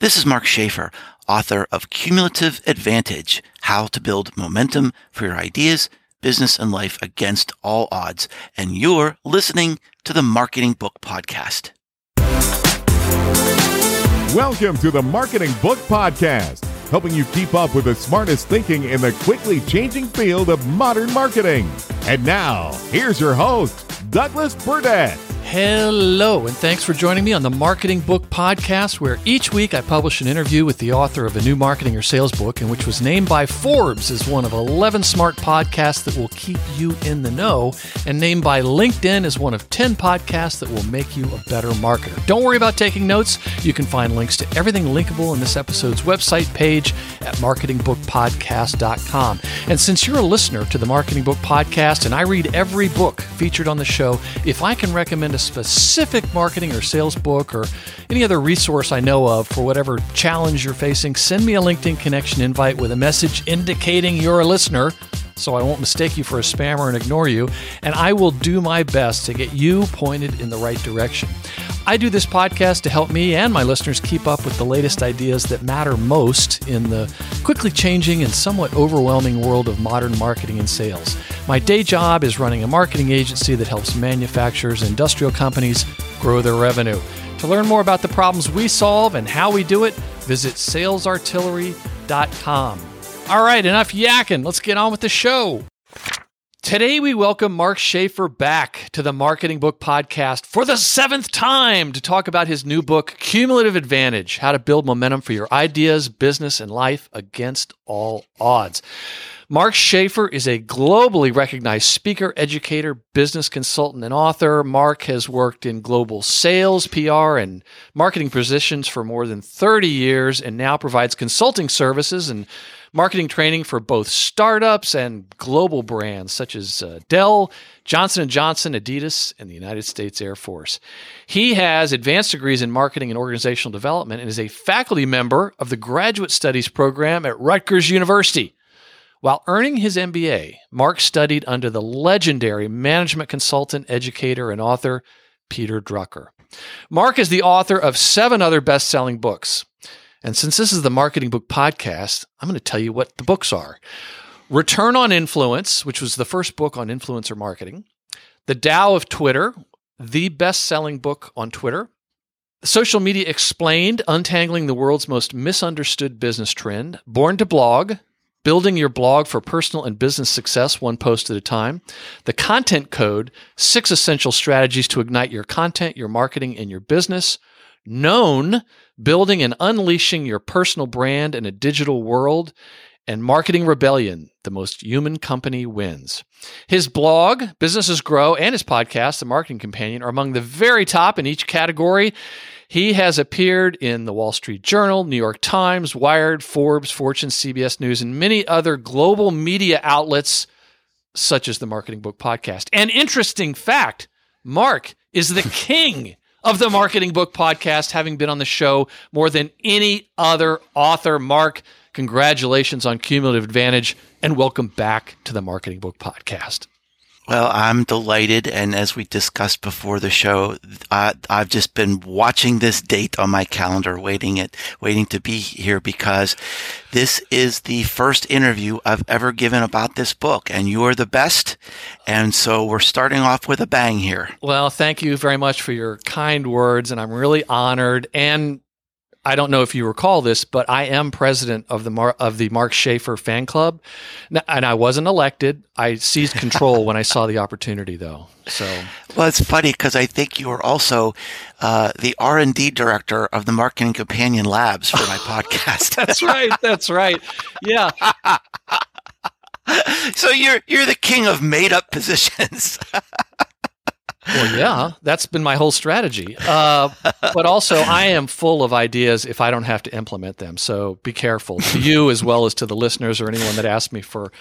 This is Mark Schaefer, author of Cumulative Advantage How to Build Momentum for Your Ideas, Business, and Life Against All Odds. And you're listening to the Marketing Book Podcast. Welcome to the Marketing Book Podcast, helping you keep up with the smartest thinking in the quickly changing field of modern marketing. And now, here's your host, Douglas Burdett. Hello, and thanks for joining me on the Marketing Book Podcast, where each week I publish an interview with the author of a new marketing or sales book, and which was named by Forbes as one of 11 smart podcasts that will keep you in the know, and named by LinkedIn as one of 10 podcasts that will make you a better marketer. Don't worry about taking notes. You can find links to everything linkable in this episode's website page at marketingbookpodcast.com. And since you're a listener to the Marketing Book Podcast, and I read every book featured on the show, if I can recommend a specific marketing or sales book or any other resource I know of for whatever challenge you're facing, send me a LinkedIn connection invite with a message indicating you're a listener so I won't mistake you for a spammer and ignore you, and I will do my best to get you pointed in the right direction. I do this podcast to help me and my listeners keep up with the latest ideas that matter most in the quickly changing and somewhat overwhelming world of modern marketing and sales. My day job is running a marketing agency that helps manufacturers and industrial companies grow their revenue. To learn more about the problems we solve and how we do it, visit salesartillery.com. All right, enough yakking. Let's get on with the show. Today, we welcome Mark Schaefer back to the Marketing Book Podcast for the seventh time to talk about his new book, Cumulative Advantage How to Build Momentum for Your Ideas, Business, and Life Against All Odds. Mark Schaefer is a globally recognized speaker, educator, business consultant, and author. Mark has worked in global sales, PR, and marketing positions for more than 30 years and now provides consulting services and marketing training for both startups and global brands such as uh, Dell, Johnson & Johnson, Adidas, and the United States Air Force. He has advanced degrees in marketing and organizational development and is a faculty member of the Graduate Studies program at Rutgers University. While earning his MBA, Mark studied under the legendary management consultant, educator, and author Peter Drucker. Mark is the author of seven other best selling books. And since this is the Marketing Book Podcast, I'm going to tell you what the books are. Return on Influence, which was the first book on influencer marketing, The Tao of Twitter, the best selling book on Twitter, Social Media Explained Untangling the World's Most Misunderstood Business Trend, Born to Blog, Building Your Blog for Personal and Business Success, one post at a time, The Content Code Six Essential Strategies to Ignite Your Content, Your Marketing, and Your Business, Known Building and Unleashing Your Personal Brand in a Digital World, and Marketing Rebellion, The Most Human Company Wins. His blog, Businesses Grow, and his podcast, The Marketing Companion, are among the very top in each category. He has appeared in the Wall Street Journal, New York Times, Wired, Forbes, Fortune, CBS News, and many other global media outlets, such as the Marketing Book Podcast. An interesting fact Mark is the king of the Marketing Book Podcast, having been on the show more than any other author. Mark, congratulations on Cumulative Advantage and welcome back to the Marketing Book Podcast. Well, I'm delighted. And as we discussed before the show, I, I've just been watching this date on my calendar, waiting it, waiting to be here because this is the first interview I've ever given about this book and you're the best. And so we're starting off with a bang here. Well, thank you very much for your kind words. And I'm really honored and I don't know if you recall this, but I am president of the Mar- of the Mark Schaefer fan club, and I wasn't elected. I seized control when I saw the opportunity, though. So, well, it's funny because I think you were also uh, the R and D director of the Marketing Companion Labs for my podcast. that's right. That's right. Yeah. so you're you're the king of made up positions. well, yeah, that's been my whole strategy. Uh, but also, I am full of ideas if I don't have to implement them. So be careful to you as well as to the listeners or anyone that asks me for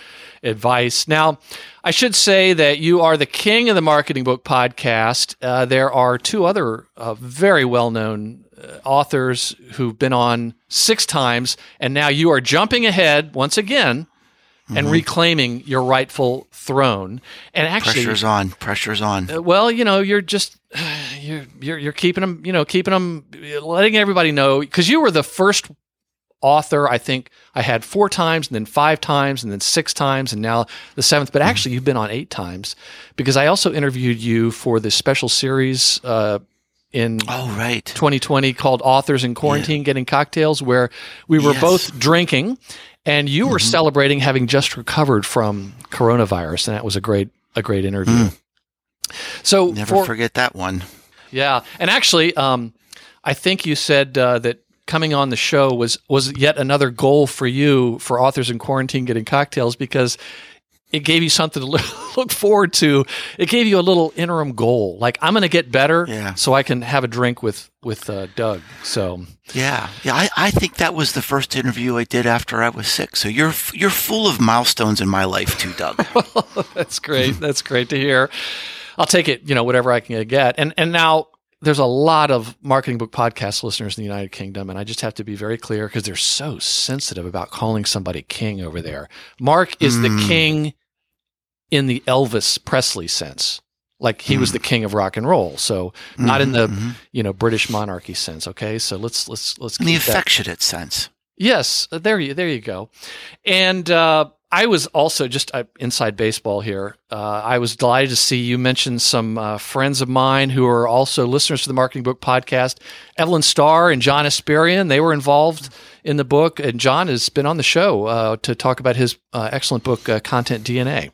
advice. Now, I should say that you are the king of the Marketing Book Podcast. Uh, there are two other uh, very well known uh, authors who've been on six times, and now you are jumping ahead once again and mm-hmm. reclaiming your rightful throne. And actually, pressure's on. Pressure's on. Uh, well, you know, you're just you're you're you're keeping them. You know, keeping them, letting everybody know because you were the first author. I think I had four times, and then five times, and then six times, and now the seventh. But mm-hmm. actually, you've been on eight times because I also interviewed you for this special series. Uh, in oh right 2020 called authors in quarantine yeah. getting cocktails where we were yes. both drinking and you were mm-hmm. celebrating having just recovered from coronavirus, and that was a great a great interview. Mm. So never for, forget that one. Yeah, and actually, um, I think you said uh, that coming on the show was was yet another goal for you for authors in quarantine getting cocktails because it gave you something to look forward to. It gave you a little interim goal, like I'm going to get better, yeah. so I can have a drink with with uh, Doug. So yeah, yeah, I, I think that was the first interview I did after I was sick. So you're you're full of milestones in my life too, Doug. That's great. That's great to hear. I'll take it. You know, whatever I can get. And and now there's a lot of marketing book podcast listeners in the United Kingdom, and I just have to be very clear because they're so sensitive about calling somebody king over there. Mark is mm. the hmm. king in the Elvis Presley sense. Like he mm. was the king of rock and roll, so mm-hmm, not in the mm-hmm. you know British monarchy sense. Okay, so let's let's let's in the affectionate that. sense. Yes, uh, there you there you go. And uh, I was also just uh, inside baseball here. Uh, I was delighted to see you mention some uh, friends of mine who are also listeners to the Marketing Book podcast. Evelyn Starr and John Espirian. They were involved in the book, and John has been on the show uh, to talk about his excellent book, Content DNA.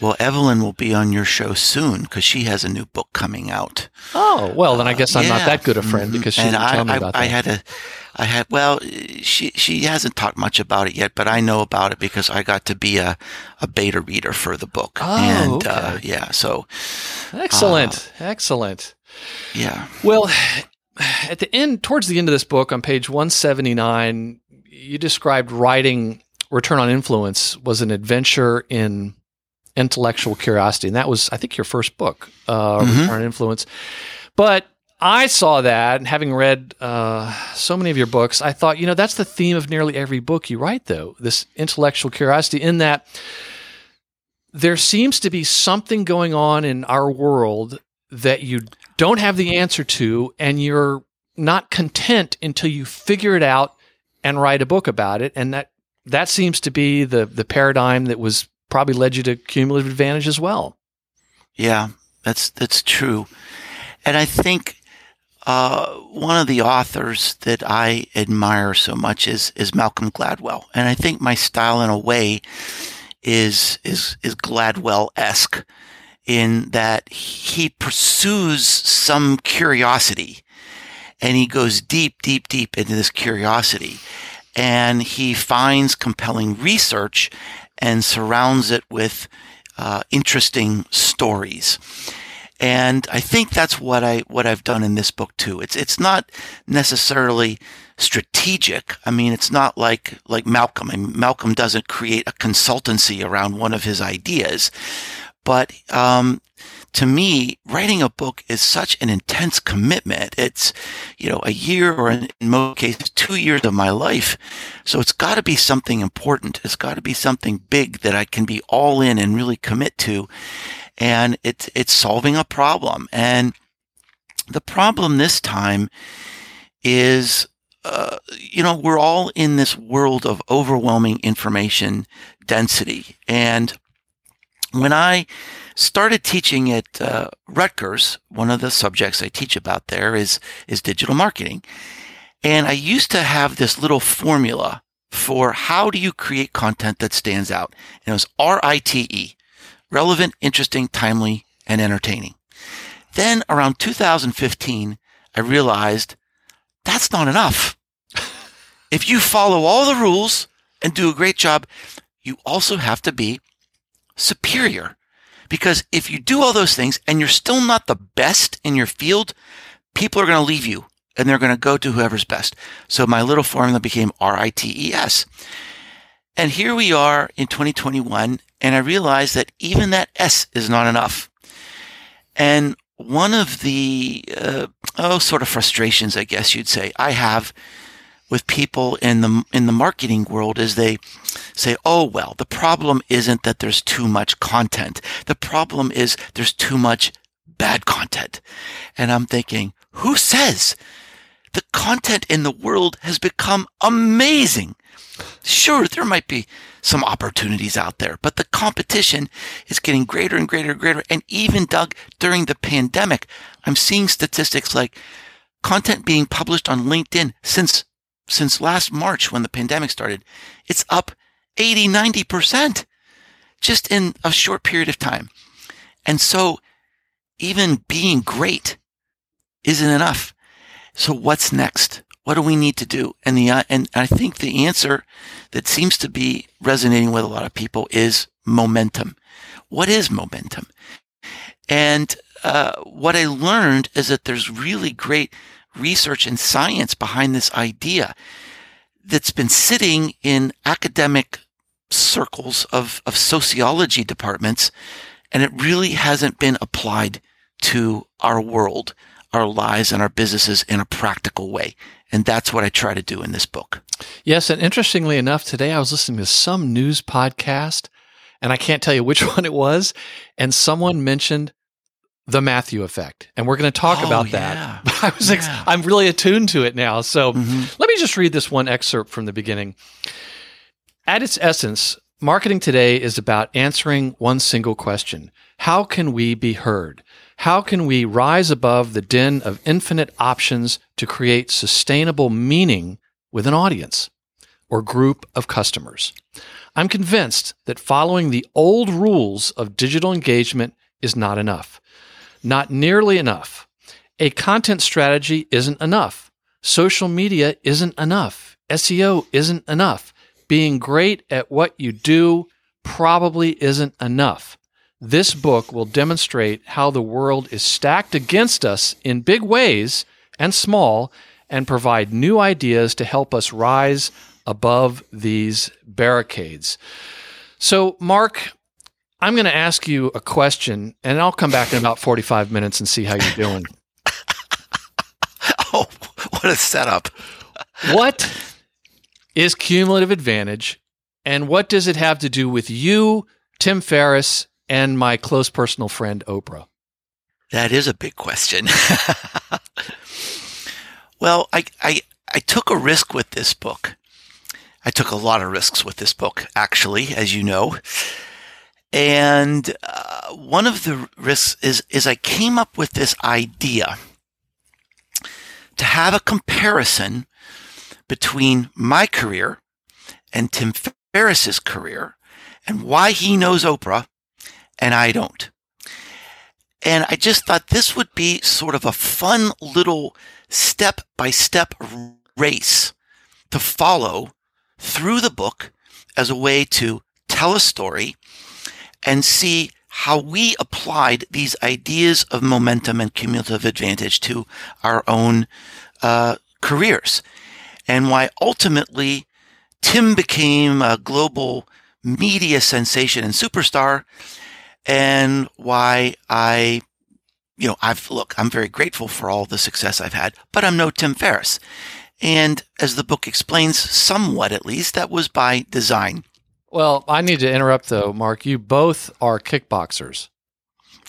Well, Evelyn will be on your show soon because she has a new book coming out. Oh well, then I guess I'm yeah. not that good a friend mm-hmm. because she and didn't I, tell me I, about that. I had a, I had well, she she hasn't talked much about it yet, but I know about it because I got to be a, a beta reader for the book. Oh, and uh, okay. uh, yeah, so excellent, uh, excellent. Yeah. Well, at the end, towards the end of this book, on page 179, you described writing Return on Influence was an adventure in intellectual curiosity, and that was, I think, your first book, uh, mm-hmm. Return on Influence. But I saw that, and having read uh, so many of your books, I thought, you know, that's the theme of nearly every book you write, though this intellectual curiosity, in that there seems to be something going on in our world that you don't have the answer to, and you're not content until you figure it out and write a book about it. And that that seems to be the the paradigm that was probably led you to cumulative advantage as well. Yeah, that's that's true, and I think uh, one of the authors that I admire so much is is Malcolm Gladwell, and I think my style, in a way, is is is Gladwell esque in that he pursues some curiosity, and he goes deep, deep, deep into this curiosity, and he finds compelling research and surrounds it with uh, interesting stories. And I think that's what I what I've done in this book too. It's it's not necessarily strategic. I mean, it's not like like Malcolm. I mean, Malcolm doesn't create a consultancy around one of his ideas, but um, to me, writing a book is such an intense commitment. It's, you know, a year or in, most cases, two years of my life. So it's got to be something important. It's got to be something big that I can be all in and really commit to. And it's, it's solving a problem. And the problem this time is, uh, you know, we're all in this world of overwhelming information density. And when I started teaching at uh, Rutgers. One of the subjects I teach about there is is digital marketing, and I used to have this little formula for how do you create content that stands out. And it was R I T E, relevant, interesting, timely, and entertaining. Then around 2015, I realized that's not enough. if you follow all the rules and do a great job, you also have to be superior. Because if you do all those things and you're still not the best in your field, people are going to leave you and they're going to go to whoever's best. So my little formula became R-I-T-E-S. And here we are in 2021 and I realized that even that S is not enough. And one of the, uh, oh, sort of frustrations, I guess you'd say, I have with people in the in the marketing world is they say, "Oh well, the problem isn't that there's too much content. The problem is there's too much bad content." And I'm thinking, "Who says the content in the world has become amazing?" Sure, there might be some opportunities out there, but the competition is getting greater and greater and greater. And even Doug, during the pandemic, I'm seeing statistics like content being published on LinkedIn since since last March when the pandemic started, it's up 80, 90% just in a short period of time. And so even being great isn't enough. So what's next? What do we need to do? And the, uh, and I think the answer that seems to be resonating with a lot of people is momentum. What is momentum? And, uh, what I learned is that there's really great research and science behind this idea that's been sitting in academic circles of, of sociology departments, and it really hasn't been applied to our world, our lives, and our businesses in a practical way. And that's what I try to do in this book. Yes. And interestingly enough, today I was listening to some news podcast, and I can't tell you which one it was. And someone mentioned the Matthew effect, and we're going to talk Oh, about yeah. that. I was, ex- I'm really attuned to it now. So Mhm. let me just read this one excerpt from the beginning. At its essence, marketing today is about answering one single question: How can we be heard? How can we rise above the din of infinite options to create sustainable meaning with an audience or group of customers? I'm convinced that following the old rules of digital engagement is not enough. Not nearly enough. A content strategy isn't enough. Social media isn't enough. SEO isn't enough. Being great at what you do probably isn't enough. This book will demonstrate how the world is stacked against us in big ways and small and provide new ideas to help us rise above these barricades. So, Mark, I'm going to ask you a question and I'll come back in about 45 minutes and see how you're doing. Oh, what a setup. what is cumulative advantage and what does it have to do with you, Tim Ferriss, and my close personal friend Oprah? That is a big question. well, I, I, I took a risk with this book. I took a lot of risks with this book, actually, as you know. And uh, one of the risks is, is I came up with this idea to have a comparison between my career and Tim Ferriss's career and why he knows Oprah and I don't. And I just thought this would be sort of a fun little step by step race to follow through the book as a way to tell a story and see how we applied these ideas of momentum and cumulative advantage to our own uh, careers and why ultimately Tim became a global media sensation and superstar and why I, you know, I've, look, I'm very grateful for all the success I've had, but I'm no Tim Ferriss. And as the book explains, somewhat at least, that was by design. Well, I need to interrupt though, Mark. You both are kickboxers.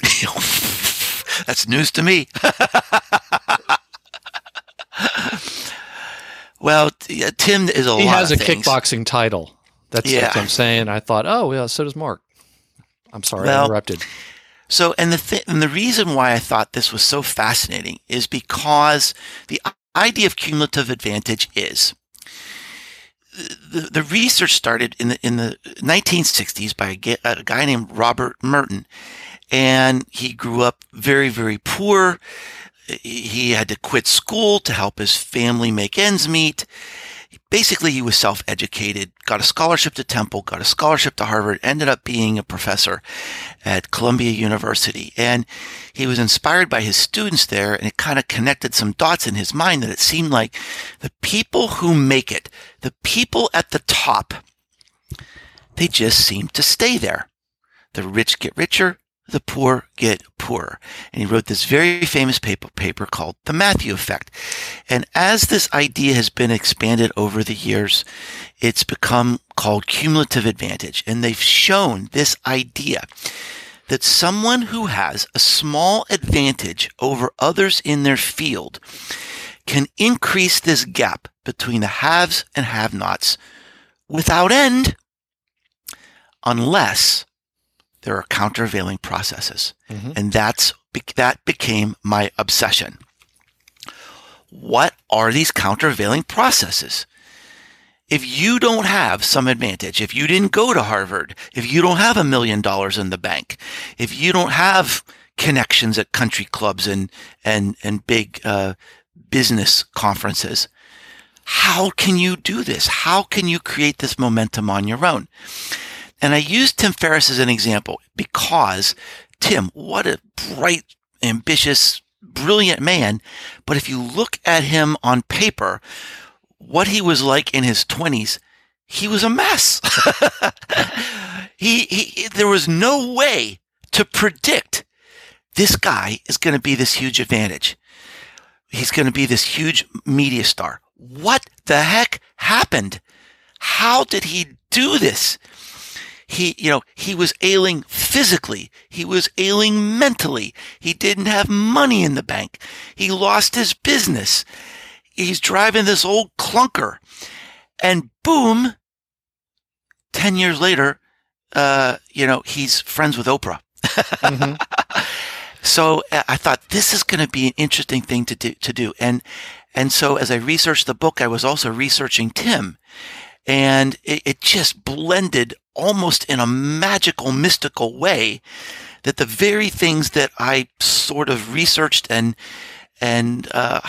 That's news to me. well, Tim is a He has a things. kickboxing title. That's Yeah. what I'm saying. I thought, oh, yeah, so does Mark. I'm sorry, I interrupted. So, and the th- and the reason why I thought this was so fascinating is because the idea of cumulative advantage is the, the research started in the in the 1960s by a, a guy named Robert Merton, and he grew up very very poor. He had to quit school to help his family make ends meet. Basically he was self-educated, got a scholarship to Temple, got a scholarship to Harvard, ended up being a professor at Columbia University. And he was inspired by his students there and it kind of connected some dots in his mind that it seemed like the people who make it, the people at the top, they just seem to stay there. The rich get richer, the poor get poorer. And he wrote this very famous paper, paper called The Matthew Effect. And as this idea has been expanded over the years, it's become called cumulative advantage. And they've shown this idea that someone who has a small advantage over others in their field can increase this gap between the haves and have nots without end unless there are countervailing processes. Mm-hmm. And that's, that became my obsession. What are these countervailing processes? If you don't have some advantage, if you didn't go to Harvard, if you don't have a million dollars in the bank, if you don't have connections at country clubs and, and, and big, uh, business conferences, how can you do this? How can you create this momentum on your own? And I use Tim Ferriss as an example because Tim, what a bright, ambitious, brilliant man. But if you look at him on paper, what he was like in his twenties, he was a mess. he, he, there was no way to predict this guy is going to be this huge advantage. He's going to be this huge media star. What the heck happened? How did he do this? He, you know, he was ailing physically. He was ailing mentally. He didn't have money in the bank. He lost his business. He's driving this old clunker. And boom, 10 years later, uh, you know, he's friends with Oprah. mm-hmm. So uh, I thought this is going to be an interesting thing to do, to do. And, and so as I researched the book, I was also researching Tim and it, it just blended almost in a magical, mystical way that the very things that I sort of researched and and uh,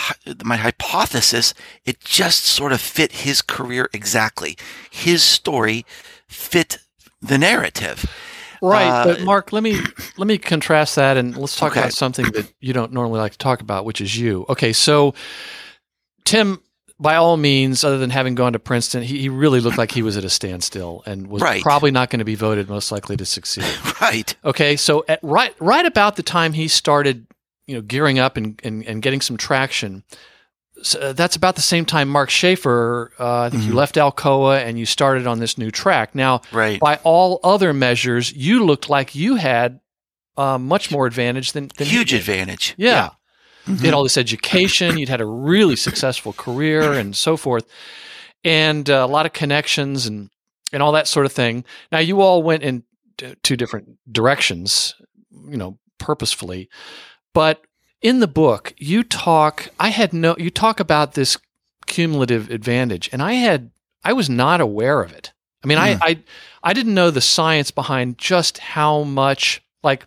my hypothesis, it just sort of fit his career exactly. His story fit the narrative. Right, uh, but Mark, let me let me contrast that and let's talk okay. about something that you don't normally like to talk about, which is you. Okay, so Tim by all means, other than having gone to Princeton, he, he really looked like he was at a standstill and was right. probably not going to be voted most likely to succeed. right. Okay. So at right right about the time he started, you know, gearing up and and, and getting some traction. So uh, that's about the same time Mark Schaefer, uh, I think mm-hmm. you left Alcoa and you started on this new track. Now, right. by all other measures, you looked like you had uh, much more advantage than, than huge advantage. Yeah. yeah. Mm-hmm. You had all this education. You'd had a really successful career and so forth, and uh, a lot of connections and and all that sort of thing. Now you all went in two different directions, you know, purposefully, but in the book you talk. I had no. You talk about this cumulative advantage, and I had I was not aware of it. I mean, mm. I, I I didn't know the science behind just how much like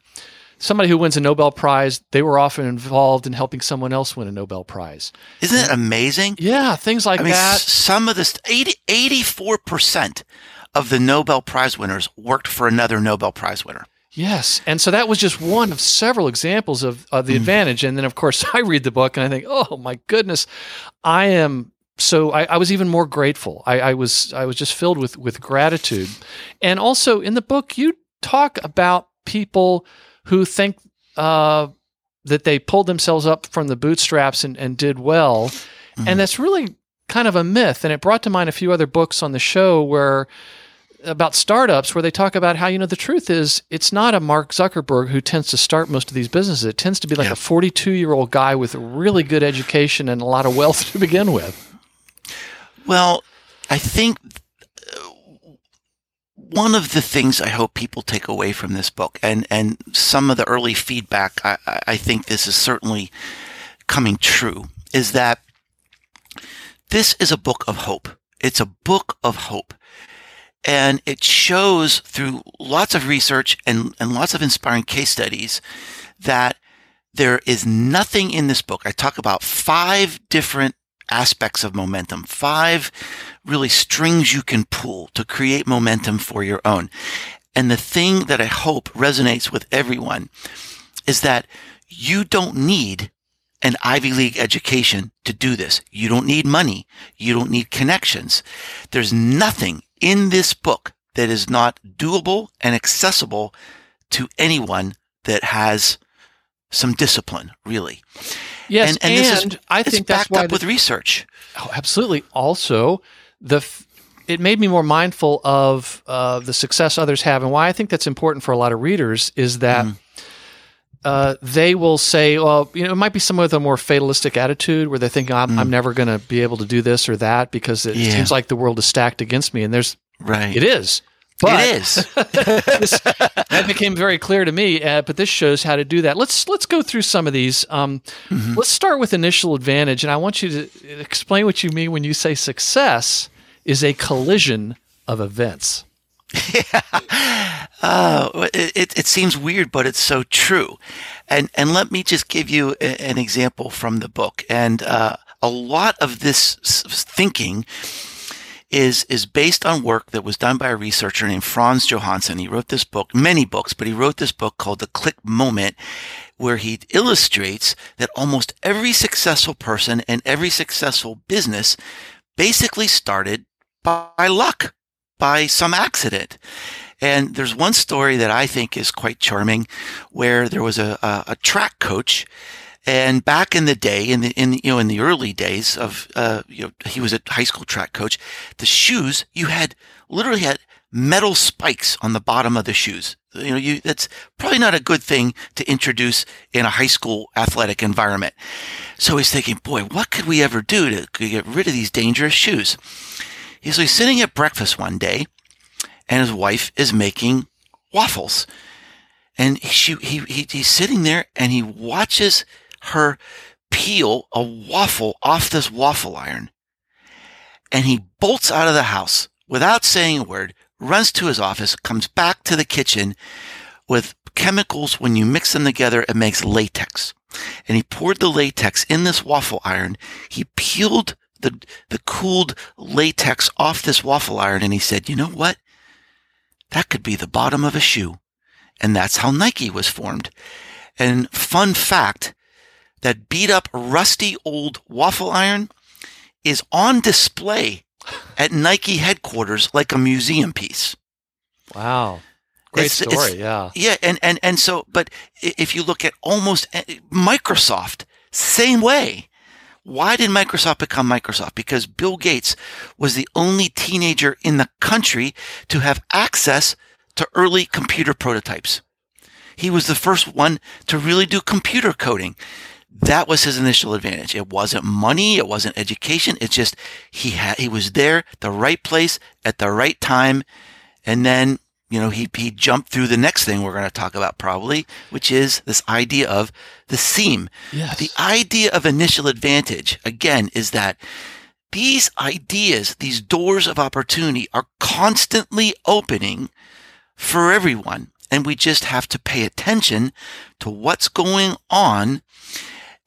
somebody who wins a Nobel Prize, they were often involved in helping someone else win a Nobel Prize. Isn't it amazing? Yeah, things like I mean, that. Some of this 80, 84% of the Nobel Prize winners worked for another Nobel Prize winner. Yes. And so that was just one of several examples of, of the mm. advantage. And then, of course, I read the book and I think, oh my goodness, I am so I, I, was even more grateful. I, I, was I was just filled with with gratitude, and also in the book you talk about people who think uh, that they pulled themselves up from the bootstraps and, and did well. Mm-hmm. And that's really kind of a myth. And it brought to mind a few other books on the show where about startups where they talk about how, you know, the truth is it's not a Mark Zuckerberg who tends to start most of these businesses. It tends to be like yeah. a 42 year old guy with a really good education and a lot of wealth to begin with. Well, I think one of the things I hope people take away from this book, and, and some of the early feedback, I, I think this is certainly coming true, is that this is a book of hope. It's a book of hope. And it shows through lots of research and, and lots of inspiring case studies that there is nothing in this book. I talk about five different aspects of momentum, five really strings you can pull to create momentum for your own. And the thing that I hope resonates with everyone is that you don't need an Ivy League education to do this. You don't need money. You don't need connections. There's nothing in this book that is not doable and accessible to anyone that has some discipline, really. Yes, and, and, and is, I think that's backed why up the, with research. Oh, absolutely. Also, the it made me more mindful of uh, the success others have, and why I think that's important for a lot of readers is that. Mm. Uh, they will say, well, you know, it might be someone with a more fatalistic attitude where they're thinking, I'm, mm. I'm never going to be able to do this or that because it yeah. seems like the world is stacked against me. And there's, right. It is. But it is. this, that became very clear to me. Uh, but this shows how to do that. Let's let's go through some of these. Um, mm-hmm. Let's start with initial advantage, and I want you to explain what you mean when you say success is a collision of events. Yeah. Uh, it, it seems weird, but it's so true. And and let me just give you a, an example from the book. And uh, a lot of this thinking is is based on work that was done by a researcher named Frans Johansson. He wrote this book, many books, but he wrote this book called The Click Moment, where he illustrates that almost every successful person and every successful business basically started by luck, by some accident. And there's one story that I think is quite charming where there was a, a, a track coach and back in the day, in the in you know in the early days of uh, you know he was a high school track coach. The shoes you had literally had metal spikes on the bottom of the shoes. You know, you that's probably not a good thing to introduce in a high school athletic environment. So he's thinking, boy, what could we ever do to get rid of these dangerous shoes? He's, so he's sitting at breakfast one day, and his wife is making waffles, and she he, he he's sitting there and he watches her peel a waffle off this waffle iron. And he bolts out of the house without saying a word, runs to his office, comes back to the kitchen with chemicals. When you mix them together, it makes latex. And he poured the latex in this waffle iron. He peeled the, the cooled latex off this waffle iron and he said, you know what? That could be the bottom of a shoe. And that's how Nike was formed. And fun fact, that beat up rusty old waffle iron is on display at Nike headquarters like a museum piece. Wow. Great it's, story, it's, yeah. Yeah, and, and, and so, but if you look at almost eh, Microsoft, same way. Why did Microsoft become Microsoft? Because Bill Gates was the only teenager in the country to have access to early computer prototypes. He was the first one to really do computer coding. That was his initial advantage. It wasn't money. It wasn't education. It's just he had, he was there, the right place at the right time. And then, you know, he, he jumped through the next thing we're going to talk about probably, which is this idea of the seam. Yes. The idea of initial advantage, again, is that these ideas, these doors of opportunity are constantly opening for everyone. And we just have to pay attention to what's going on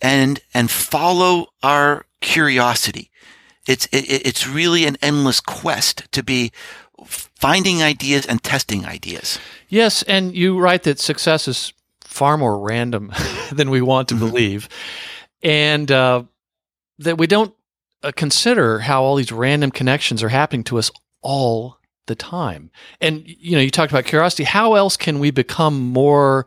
and and follow our curiosity. It's it, it's really an endless quest to be finding ideas and testing ideas. Yes, and you write that success is far more random than we want to mm-hmm. believe, and uh, that we don't uh, consider how all these random connections are happening to us all the time. And you know, you talked about curiosity. How else can we become more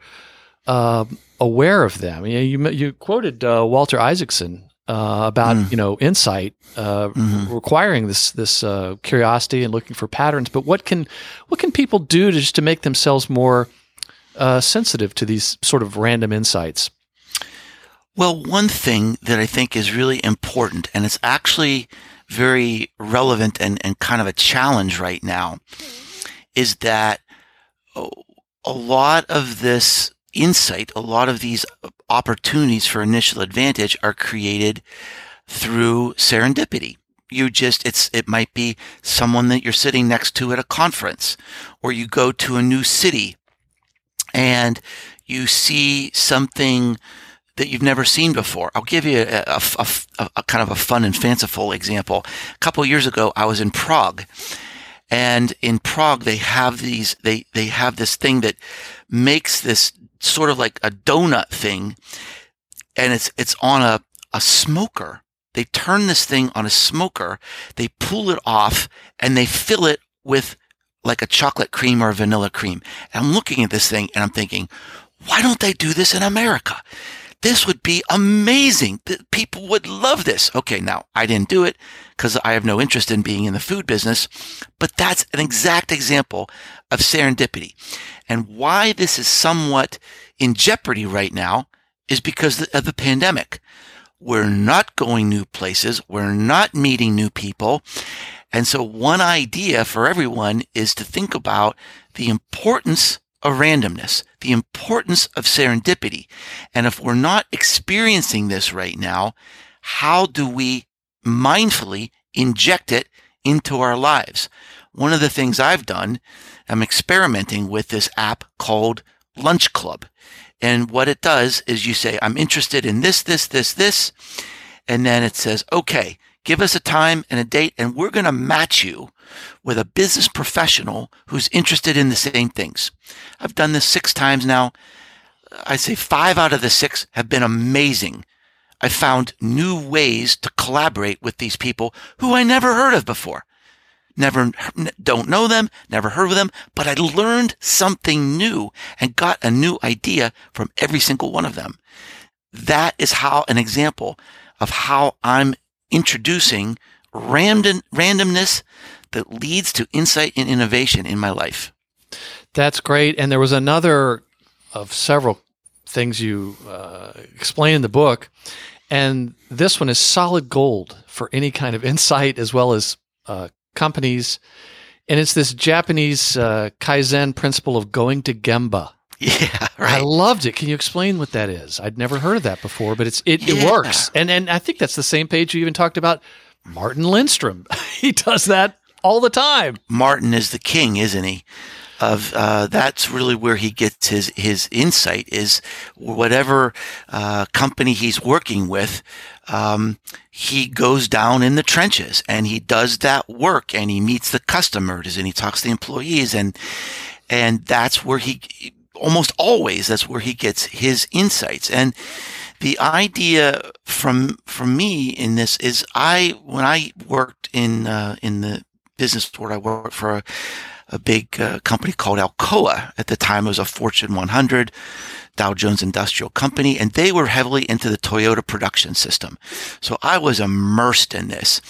uh, aware of them. You you, you quoted uh, Walter Isaacson uh, about mm. you know insight uh, mm-hmm. requiring this this uh, curiosity and looking for patterns. But what can what can people do to just to make themselves more uh, sensitive to these sort of random insights? Well, one thing that I think is really important, and it's actually very relevant and, and kind of a challenge right now, is that a lot of this insight, a lot of these opportunities for initial advantage are created through serendipity. You just, it's, it might be someone that you're sitting next to at a conference, or you go to a new city and you see something that you've never seen before. I'll give you a, a, a, a kind of a fun and fanciful example. A couple years ago, I was in Prague, and in Prague they have these they they have this thing that makes this sort of like a donut thing, and it's it's on a a smoker. They turn this thing on a smoker, they pull it off, and they fill it with like a chocolate cream or vanilla cream. And I'm looking at this thing and I'm thinking, why don't they do this in America? This would be amazing. People would love this. Okay, now I didn't do it because I have no interest in being in the food business, but that's an exact example of serendipity. And why this is somewhat in jeopardy right now is because of the pandemic. We're not going new places. We're not meeting new people. And so one idea for everyone is to think about the importance of randomness, the importance of serendipity. And if we're not experiencing this right now, how do we mindfully inject it into our lives? One of the things I've done, I'm experimenting with this app called Lunch Club. And what it does is you say, I'm interested in this, this, this, this. And then it says, okay, give us a time and a date and we're going to match you with a business professional who's interested in the same things. I've done this six times now. I'd say five out of the six have been amazing. I found new ways to collaborate with these people who I never heard of before. Never, don't know them, never heard of them, but I learned something new and got a new idea from every single one of them. That is how an example of how I'm introducing random, randomness that leads to insight and innovation in my life. That's great. And there was another of several things you uh, explain in the book. And this one is solid gold for any kind of insight as well as uh, companies. And it's this Japanese uh, Kaizen principle of going to Gemba. Yeah, right. I loved it. Can you explain what that is? I'd never heard of that before, but it's it, yeah. it works. And and I think that's the same page you even talked about Martin Lindstrom. he does that all the time. Martin is the king, isn't he? Of uh, that's really where he gets his his insight is whatever uh, company he's working with. Um, he goes down in the trenches and he does that work and he meets the customers and he talks to the employees and and that's where he almost always that's where he gets his insights and the idea from from me in this is I when I worked in uh, in the business where I worked for a, a big uh, company called Alcoa. At the time, it was a Fortune 100 Dow Jones Industrial Company, and they were heavily into the Toyota production system. So I was immersed in this.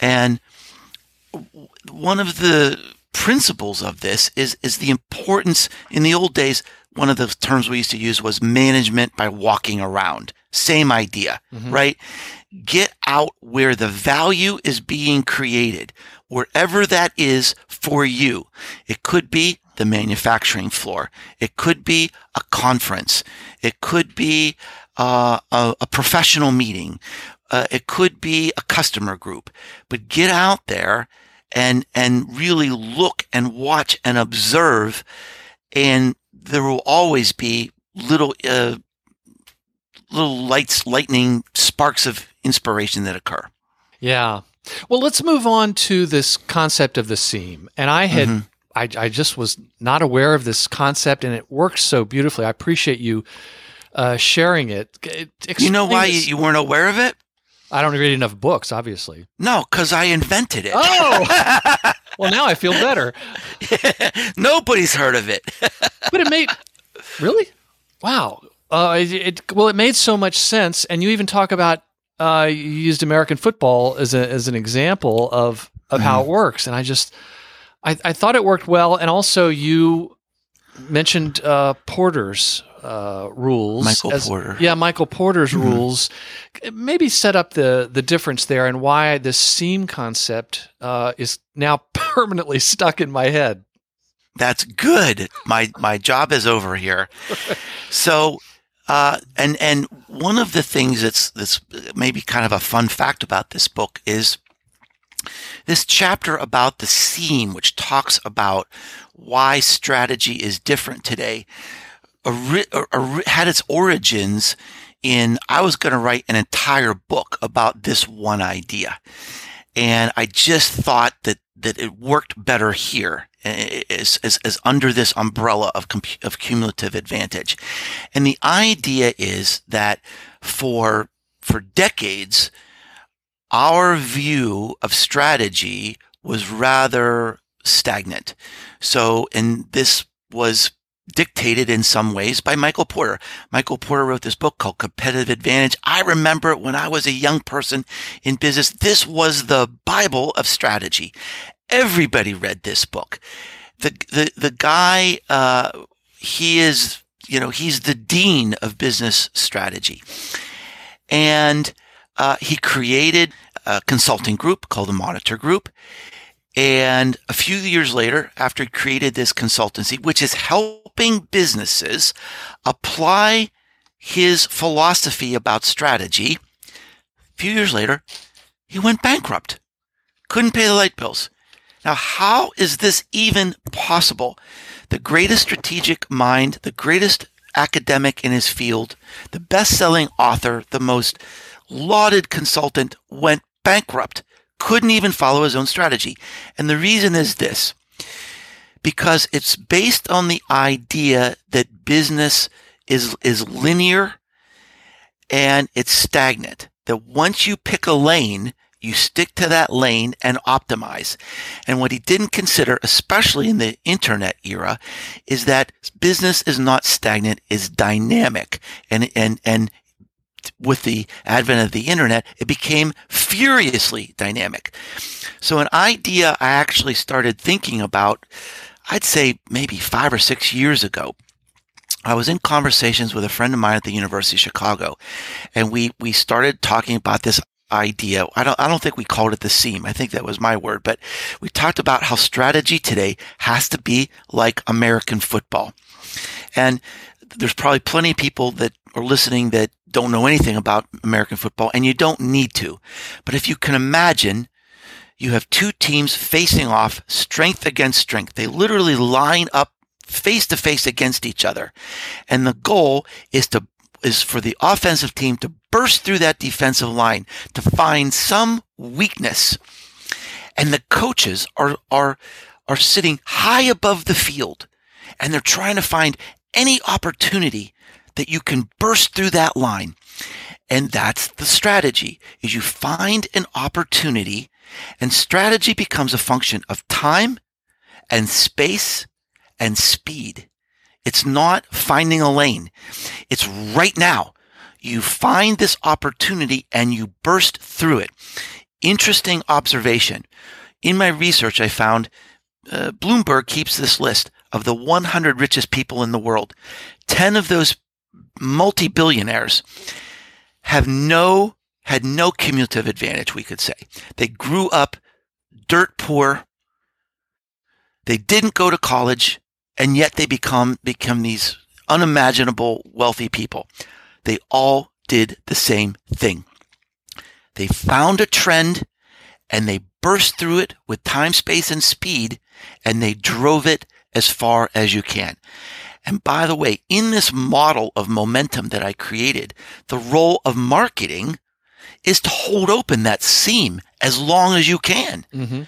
And one of the principles of this is, is the importance in the old days. One of the terms we used to use was management by walking around. Same idea, mm-hmm. right? Get out where the value is being created wherever that is for you. It could be the manufacturing floor. It could be a conference. It could be uh, a, a, professional meeting. Uh, it could be a customer group. But get out there and and really look and watch and observe, and there will always be little uh, little lights, lightning sparks of inspiration that occur. Yeah, well, let's move on to this concept of the seam. And I had, mm-hmm. I, I, just was not aware of this concept, and it works so beautifully. I appreciate you uh, sharing it. it you know why this. you weren't aware of it? I don't read enough books, obviously. No, because I invented it. Oh, well, now I feel better. Nobody's heard of it. but it made really, wow. Uh, it, it, well, it made so much sense, and you even talk about uh, you used American football as a, as an example of of mm-hmm. how it works, and I just I, I thought it worked well, and also you mentioned uh, Porter's uh, rules. Michael as, Porter. Yeah, Michael Porter's mm-hmm. rules. Maybe set up the the difference there and why this seam concept uh, is now permanently stuck in my head. That's good. My my job is over here. So uh, and and one of the things that's that's maybe kind of a fun fact about this book is this chapter about the seam, which talks about why strategy is different today, had its origins in I was going to write an entire book about this one idea. And I just thought that that it worked better here as, as, as under this umbrella of, of cumulative advantage. And the idea is that for, for decades, our view of strategy was rather stagnant. So, and this was dictated in some ways by Michael Porter. Michael Porter wrote this book called Competitive Advantage. I remember when I was a young person in business. This was the Bible of strategy. Everybody read this book. The, the, the guy, uh, he is, you know, he's the dean of business strategy. And, uh, he created a consulting group called the Monitor Group. And a few years later, after he created this consultancy, which is helping businesses apply his philosophy about strategy, a few years later, he went bankrupt. Couldn't pay the light bills. Now, how is this even possible? The greatest strategic mind, the greatest academic in his field, the best selling author, the most lauded consultant went bankrupt couldn't even follow his own strategy. And the reason is this because it's based on the idea that business is, is linear and it's stagnant. That once you pick a lane, you stick to that lane and optimize. And what he didn't consider, especially in the internet era, is that business is not stagnant, is dynamic. And, and, and with the advent of the internet, it became furiously dynamic. So an idea I actually started thinking about, I'd say maybe five or six years ago. I was in conversations with a friend of mine at the University of Chicago, and we, we started talking about this idea. I don't, I don't think we called it the seam. I think that was my word, but we talked about how strategy today has to be like American football. And there's probably plenty of people that are listening that don't know anything about American football, and you don't need to. But if you can imagine, you have two teams facing off strength against strength. They literally line up face to face against each other. And the goal is to is for the offensive team to burst through that defensive line to find some weakness. And the coaches are are are sitting high above the field and they're trying to find any opportunity that you can burst through that line. And that's the strategy is you find an opportunity and strategy becomes a function of time and space and speed. It's not finding a lane. It's right now. You find this opportunity and you burst through it. Interesting observation. In my research, I found uh, Bloomberg keeps this list of the 100 richest people in the world. 10 of those multi-billionaires have no had no cumulative advantage we could say. They grew up dirt poor. They didn't go to college and yet they become become these unimaginable wealthy people. They all did the same thing. They found a trend and they burst through it with time space and speed and they drove it as far as you can and by the way, in this model of momentum that I created, the role of marketing is to hold open that seam as long as you can. Mm-hmm.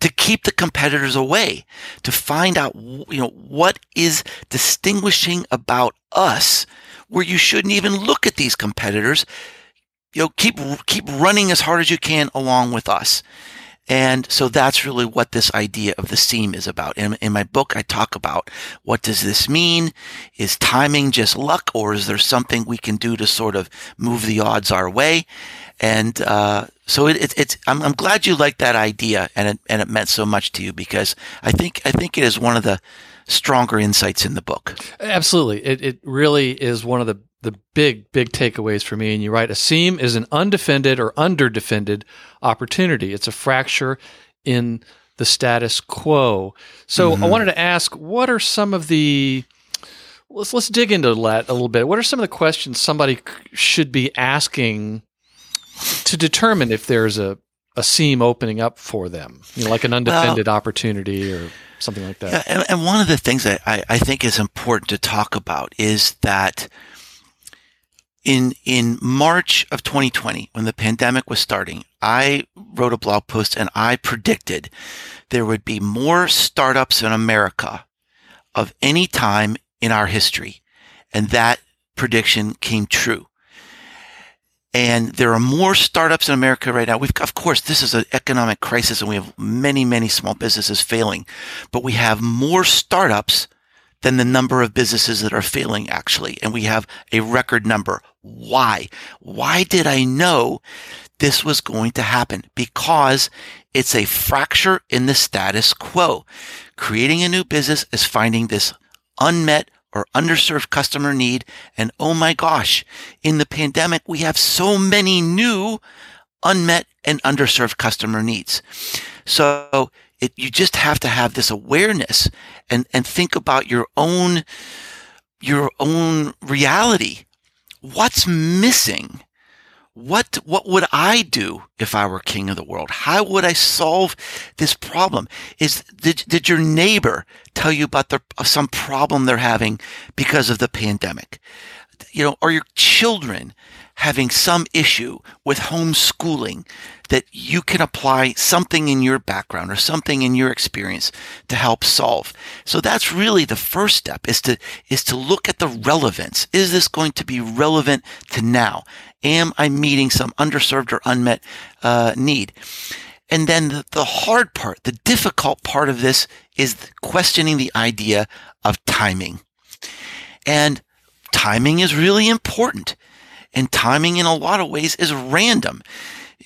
To keep the competitors away, to find out, you know, what is distinguishing about us where you shouldn't even look at these competitors. You know, keep, keep running as hard as you can along with us. And so that's really what this idea of the seam is about. In, in, my book, I talk about what does this mean? Is timing just luck or is there something we can do to sort of move the odds our way? And, uh, so it, it, it's, I'm, I'm glad you liked that idea and it, and it meant so much to you because I think, I think it is one of the stronger insights in the book. Absolutely. It, it really is one of the the big, big takeaways for me. And you write a seam is an undefended or underdefended opportunity. It's a fracture in the status quo. So mm-hmm. I wanted to ask, what are some of the let's let's dig into that a little bit. What are some of the questions somebody should be asking to determine if there's a a seam opening up for them, you know, like an undefended well, opportunity or something like that. Yeah, and, and, one of the things that I, I think is important to talk about is that in in March of 2020, when the pandemic was starting, I wrote a blog post and I predicted there would be more startups in America of any time in our history, and that prediction came true. And there are more startups in America right now. We've, of course, this is an economic crisis and we have many, many small businesses failing, but we have more startups than the number of businesses that are failing actually. And we have a record number. Why? Why did I know this was going to happen? Because it's a fracture in the status quo. Creating a new business is finding this unmet or underserved customer need. And oh my gosh, in the pandemic, we have so many new unmet and underserved customer needs. So it, you just have to have this awareness and, and think about your own, your own reality. What's missing? What, what would I do if I were king of the world? How would I solve this problem? Is, did, did your neighbor tell you about the, some problem they're having because of the pandemic? You know, are your children having some issue with homeschooling that you can apply something in your background or something in your experience to help solve. So that's really the first step is to, is to look at the relevance. Is this going to be relevant to now? Am I meeting some underserved or unmet uh, need? And then the, the hard part, the difficult part of this is questioning the idea of timing. And timing is really important. And timing in a lot of ways is random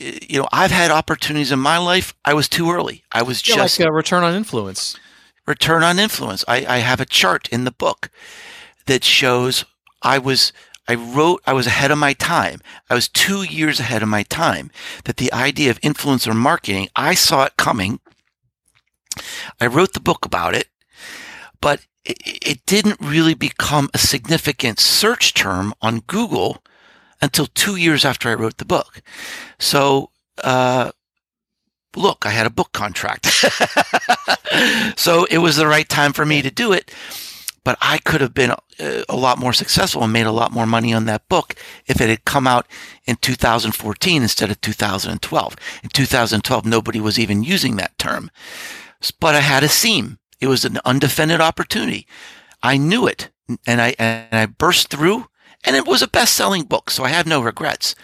you know, I've had opportunities in my life. I was too early. I was yeah, just like a return on influence. Return on influence. I, I have a chart in the book that shows I was I wrote I was ahead of my time. I was two years ahead of my time. That the idea of influencer marketing, I saw it coming. I wrote the book about it, but it, it didn't really become a significant search term on Google until two years after I wrote the book. So, uh, look, I had a book contract. so it was the right time for me to do it. But I could have been a, a, lot more successful and made a lot more money on that book if it had come out in 2014 instead of 2012. In 2012, nobody was even using that term. But I had a seam. It was an undefended opportunity. I knew it and I, and I burst through and it was a best selling book, so I have no regrets.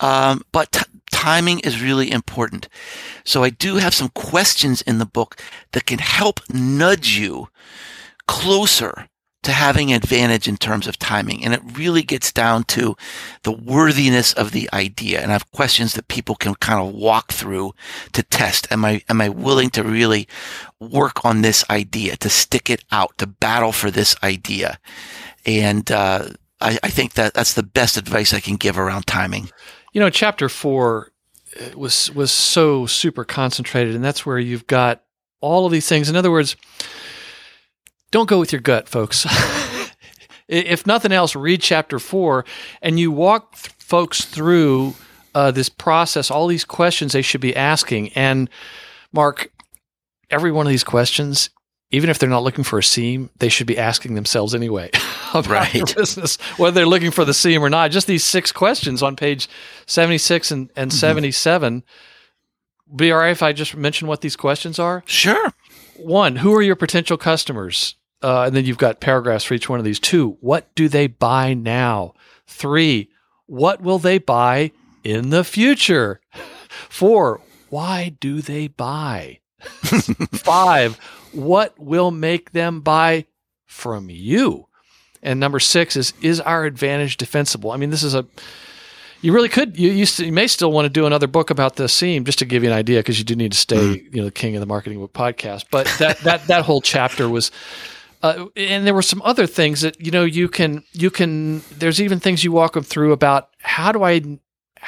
Um, but t- timing is really important. So I do have some questions in the book that can help nudge you closer to having advantage in terms of timing. And it really gets down to the worthiness of the idea. And I have questions that people can kind of walk through to test. Am I, am I willing to really work on this idea, to stick it out, to battle for this idea? And, uh, I, I think that that's the best advice I can give around timing. You know, chapter four uh, was was so super concentrated, and that's where you've got all of these things. In other words, don't go with your gut, folks. if nothing else, read chapter four, and you walk th- folks through uh, this process, all these questions they should be asking. And Mark, every one of these questions even if they're not looking for a seam, they should be asking themselves anyway about right. their business, whether they're looking for the seam or not. Just these six questions on page 76 and, and mm-hmm. 77. Be all right if I just mention what these questions are? Sure. One, who are your potential customers? Uh, and then you've got paragraphs for each one of these. Two, what do they buy now? Three, what will they buy in the future? Four, why do they buy? Five, what will make them buy from you? And number six is is our advantage defensible? I mean, this is a you really could you you, you may still want to do another book about the seam just to give you an idea because you do need to stay mm-hmm. you know the king of the marketing book podcast. But that that that whole chapter was. Uh, and there were some other things that you know you can you can there's even things you walk them through about how do I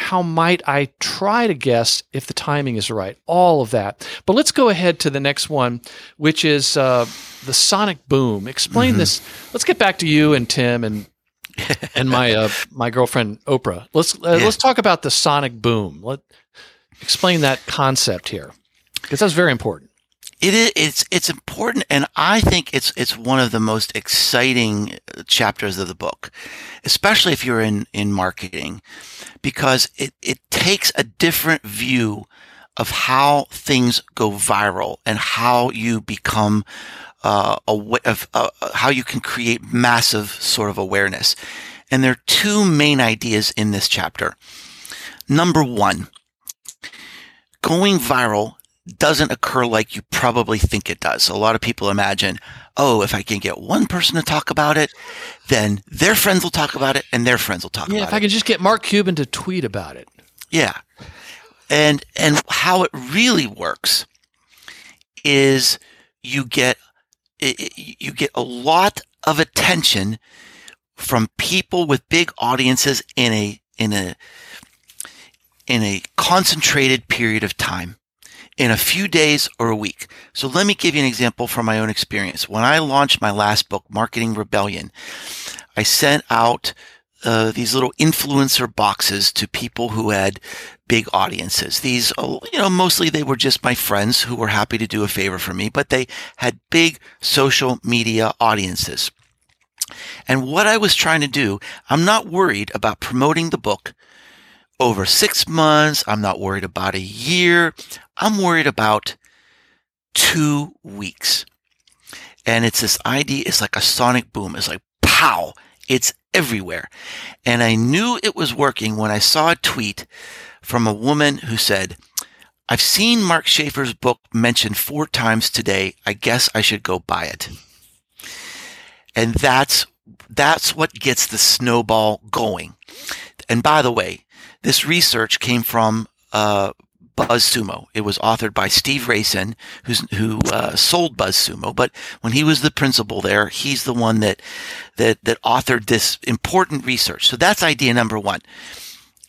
how might I try to guess if the timing is right? All of that. But let's go ahead to the next one, which is uh, the sonic boom. Explain mm-hmm. this. Let's get back to you and Tim and and my uh, my girlfriend Oprah. Let's uh, yeah. let's talk about the sonic boom. Let explain that concept here because that's very important. It is. It's it's important, and I think it's it's one of the most exciting chapters of the book, especially if you're in in marketing, because it it takes a different view of how things go viral and how you become uh, a of uh, how you can create massive sort of awareness. And there are two main ideas in this chapter. Number one, going viral doesn't occur like you probably think it does. A lot of people imagine, oh, if I can get one person to talk about it, then their friends will talk about it and their friends will talk yeah, about it. Yeah, if I can just get Mark Cuban to tweet about it. Yeah. And and how it really works is you get you get a lot of attention from people with big audiences in a in a in a concentrated period of time in a few days or a week. So let me give you an example from my own experience. When I launched my last book, Marketing Rebellion, I sent out uh, these little influencer boxes to people who had big audiences. These, uh, you know, mostly they were just my friends who were happy to do a favor for me, but they had big social media audiences. And what I was trying to do, I'm not worried about promoting the book over six months. I'm not worried about a year. I'm worried about two weeks. And it's this idea, it's like a sonic boom. It's like pow, it's everywhere. And I knew it was working when I saw a tweet from a woman who said, I've seen Mark Schaefer's book mentioned four times today. I guess I should go buy it. And that's, that's what gets the snowball going. And by the way, this research came from uh, BuzzSumo. It was authored by Steve who's, who uh, sold BuzzSumo. But when he was the principal there, he's the one that that that authored this important research. So that's idea number one.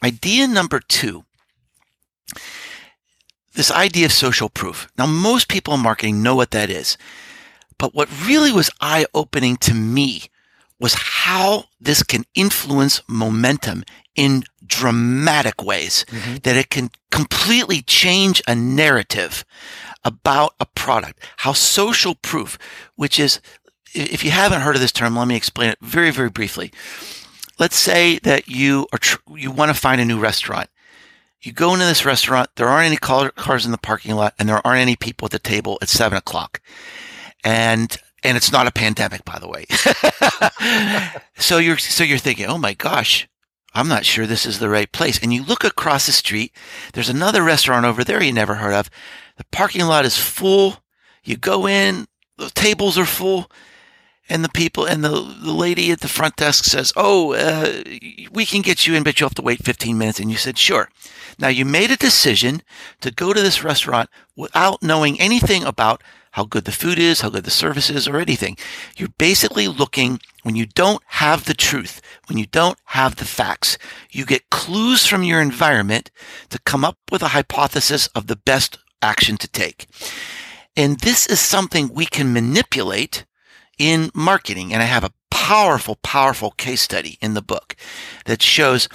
Idea number two. This idea of social proof. Now, most people in marketing know what that is. But what really was eye opening to me was how this can influence momentum in dramatic ways, mm-hmm. that it can completely change a narrative about a product. How social proof, which is, if you haven't heard of this term, let me explain it very, very briefly. Let's say that you are, tr- you want to find a new restaurant. You go into this restaurant, there aren't any cars in the parking lot, and there aren't any people at the table at seven o'clock. And and it's not a pandemic, by the way. so you're so you're thinking, oh my gosh, I'm not sure this is the right place. And you look across the street, there's another restaurant over there you never heard of. The parking lot is full. You go in, the tables are full, and the people and the, the lady at the front desk says, "Oh, uh, we can get you in, but you'll have to wait 15 minutes." And you said, "Sure." Now you made a decision to go to this restaurant without knowing anything about how good the food is, how good the service is, or anything. You're basically looking when you don't have the truth, when you don't have the facts, you get clues from your environment to come up with a hypothesis of the best action to take. And this is something we can manipulate in marketing. And I have a powerful, powerful case study in the book that shows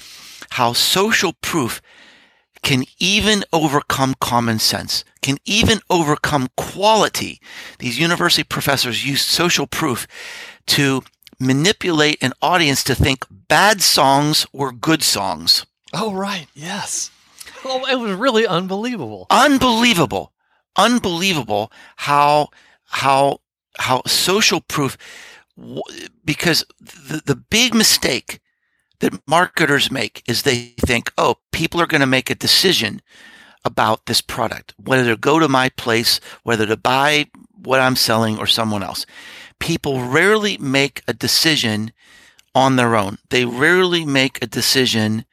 how social proof can even overcome common sense, can even overcome quality. These university professors use social proof to manipulate an audience to think bad songs were good songs. Oh, right. Yes. Well, it was really unbelievable. Unbelievable. Unbelievable how, how, how social proof, because the, the big mistake that marketers make is they think, oh, people are going to make a decision about this product, whether to go to my place, whether to buy what I'm selling or someone else. People rarely make a decision on their own. They rarely make a decision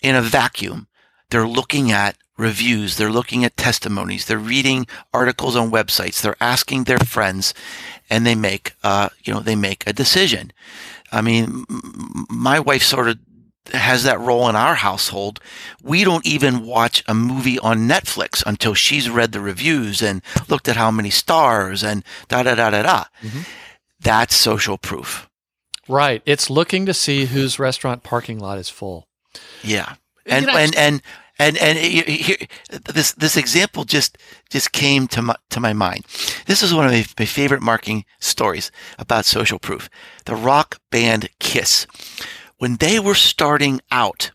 in a vacuum. They're looking at reviews. They're looking at testimonies. They're reading articles on websites. They're asking their friends and they make, uh, you know, they make a decision. I mean, my wife sort of has that role in our household. We don't even watch a movie on Netflix until she's read the reviews and looked at how many stars and da da da da da. Mm-hmm. That's social proof. Right. It's looking to see whose restaurant parking lot is full. Yeah. And, and, and, And and here, this this example just just came to my to my mind. This is one of my, my favorite marketing stories about social proof. The rock band Kiss, when they were starting out,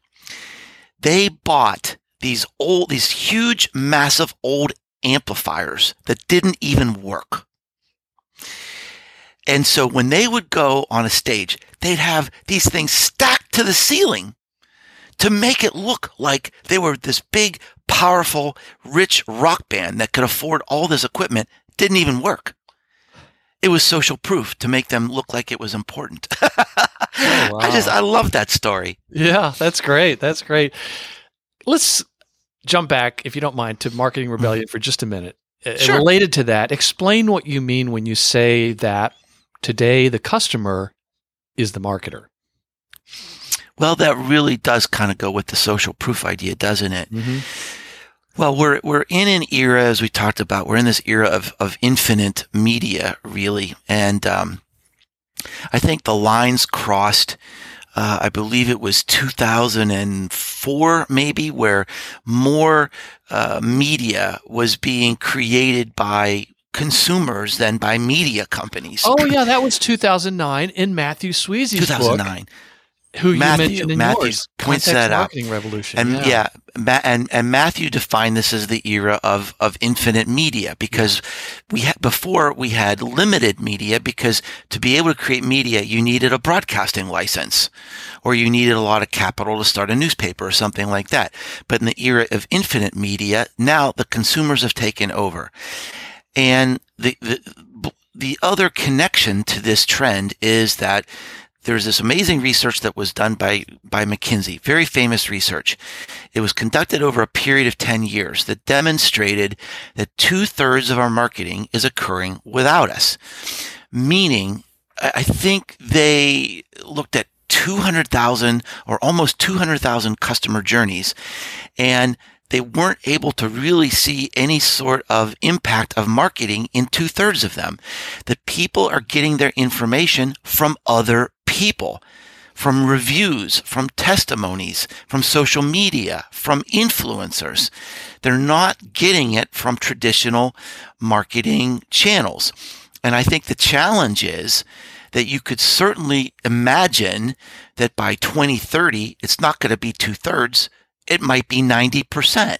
they bought these old, these huge, massive old amplifiers that didn't even work. And so when they would go on a stage, they'd have these things stacked to the ceiling to make it look like they were this big, powerful, rich rock band that could afford all this equipment. Didn't even work. It was social proof to make them look like it was important. oh, wow. I just, I love that story. Yeah, that's great. That's great. Let's jump back, if you don't mind, to Marketing Rebellion mm-hmm. for just a minute. Sure. Related to that, explain what you mean when you say that today the customer is the marketer. Well, that really does kind of go with the social proof idea, doesn't it? Mm-hmm. Well, we're we're in an era, as we talked about, we're in this era of of infinite media, really, and um, I think the lines crossed. Uh, I believe it was 2004, maybe, where more uh, media was being created by consumers than by media companies. Oh yeah, that was 2009 in Matthew Sweezey's 2009. Book who Matthew, you mentioned in Matthew yours, points that out. Revolution. And yeah. yeah, and and Matthew defined this as the era of of infinite media because we had before we had limited media because to be able to create media you needed a broadcasting license or you needed a lot of capital to start a newspaper or something like that. But in the era of infinite media, now the consumers have taken over. And the the the other connection to this trend is that there's this amazing research that was done by, by McKinsey, very famous research. It was conducted over a period of 10 years that demonstrated that two thirds of our marketing is occurring without us. Meaning, I think they looked at 200,000 or almost 200,000 customer journeys and they weren't able to really see any sort of impact of marketing in two thirds of them. That people are getting their information from other people, from reviews, from testimonies, from social media, from influencers. They're not getting it from traditional marketing channels. And I think the challenge is that you could certainly imagine that by 2030, it's not going to be two thirds. It might be 90%.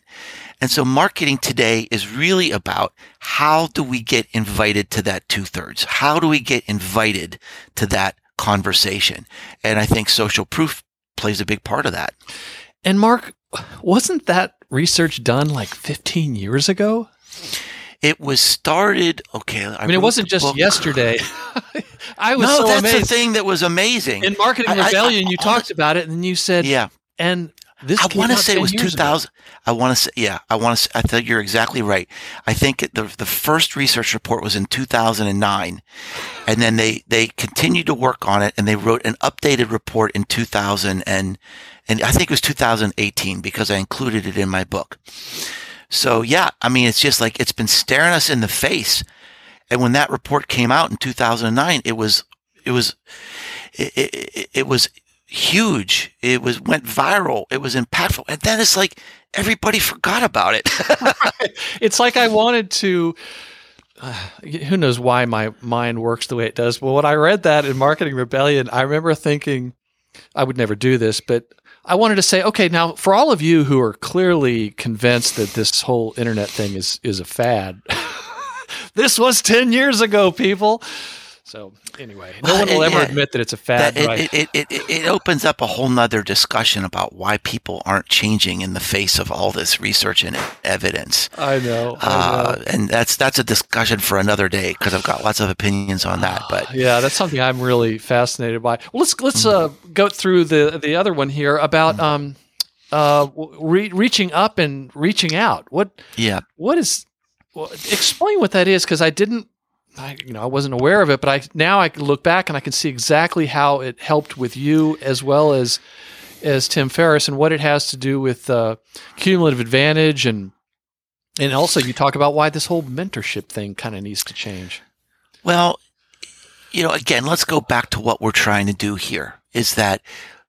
And so marketing today is really about how do we get invited to that two thirds? How do we get invited to that conversation. And I think social proof plays a big part of that. And Mark, wasn't that research done like 15 years ago? It was started. Okay, I, I mean, it wasn't just book. yesterday. I was no, so that's amazed. the thing that was amazing in marketing rebellion. I, I, you talked about it, and you said, "Yeah." And this I want to say it was 2000. Ago. I want to say, yeah, I want to I think you're exactly right. I think the, the first research report was in 2009 and then they, they continued to work on it and they wrote an updated report in 2000 and, and I think it was 2018 because I included it in my book. So yeah, I mean, it's just like, it's been staring us in the face. And when that report came out in 2009, it was, it was, it, it, it was huge. It was went viral. It was impactful. And then it's like everybody forgot about it. it's like I wanted to uh, who knows why my mind works the way it does. But when I read that in Marketing Rebellion, I remember thinking I would never do this, but I wanted to say, okay, now for all of you who are clearly convinced that this whole internet thing is is a fad, this was 10 years ago, people. So anyway, no well, one will it, ever yeah, admit that it's a fad. That, it, it, it, it, opens up a whole nother discussion about why people aren't changing in the face of all this research and evidence. I know, I uh, know. and that's that's a discussion for another day because I've got lots of opinions on that. But yeah, that's something I'm really fascinated by. Well, let's let's uh, go through the the other one here about mm-hmm. um uh re- reaching up and reaching out. What yeah? What is well, explain what that is because I didn't I, you know, I wasn't aware of it, but I now I can look back and I can see exactly how it helped with you as well as as Tim Ferriss and what it has to do with uh, cumulative advantage and and also you talk about why this whole mentorship thing kind of needs to change. Well, you know, again, let's go back to what we're trying to do here. Is that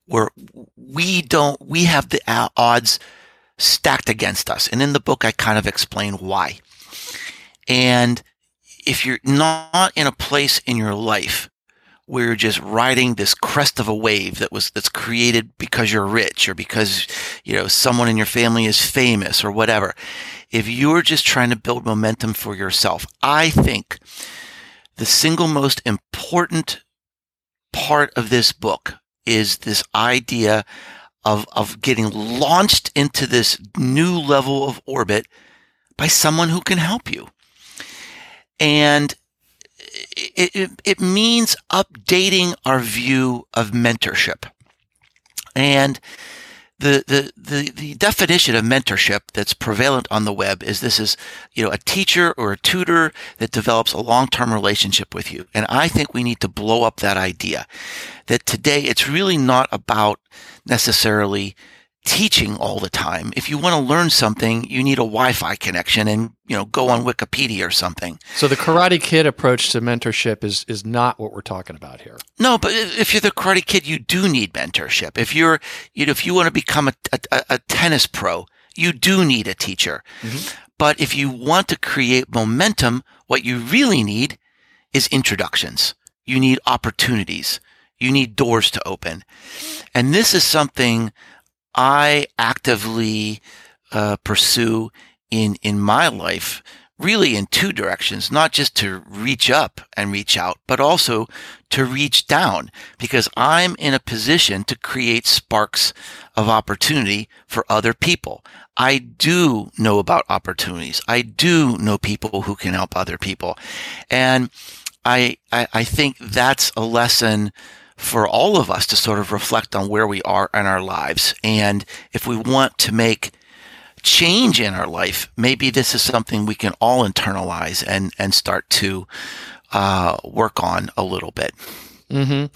we're we don't we have the odds stacked against us. And in the book, I kind of explain why. And if you're not in a place in your life where you're just riding this crest of a wave that was that's created because you're rich or because you know someone in your family is famous or whatever if you're just trying to build momentum for yourself i think the single most important part of this book is this idea of, of getting launched into this new level of orbit by someone who can help you. And it, it, it means updating our view of mentorship. And the, the, the, the definition of mentorship that's prevalent on the web is this is, you know, a teacher or a tutor that develops a long-term relationship with you. And I think we need to blow up that idea that today it's really not about necessarily teaching all the time. If you want to learn something, you need a Wi-Fi connection and, you know, go on Wikipedia or something. So the Karate Kid approach to mentorship is is not what we're talking about here. No, but if you're the Karate Kid, you do need mentorship. If you're, you know, if you want to become a, a, a tennis pro, you do need a teacher. Mm-hmm. But if you want to create momentum, what you really need is introductions. You need opportunities. You need doors to open. And this is something I actively uh, pursue in in my life really in two directions, not just to reach up and reach out, but also to reach down because I'm in a position to create sparks of opportunity for other people. I do know about opportunities. I do know people who can help other people. And I, I, I think that's a lesson for all of us to sort of reflect on where we are in our lives. And if we want to make change in our life, maybe this is something we can all internalize and, and start to uh, work on a little bit. Mm-hmm.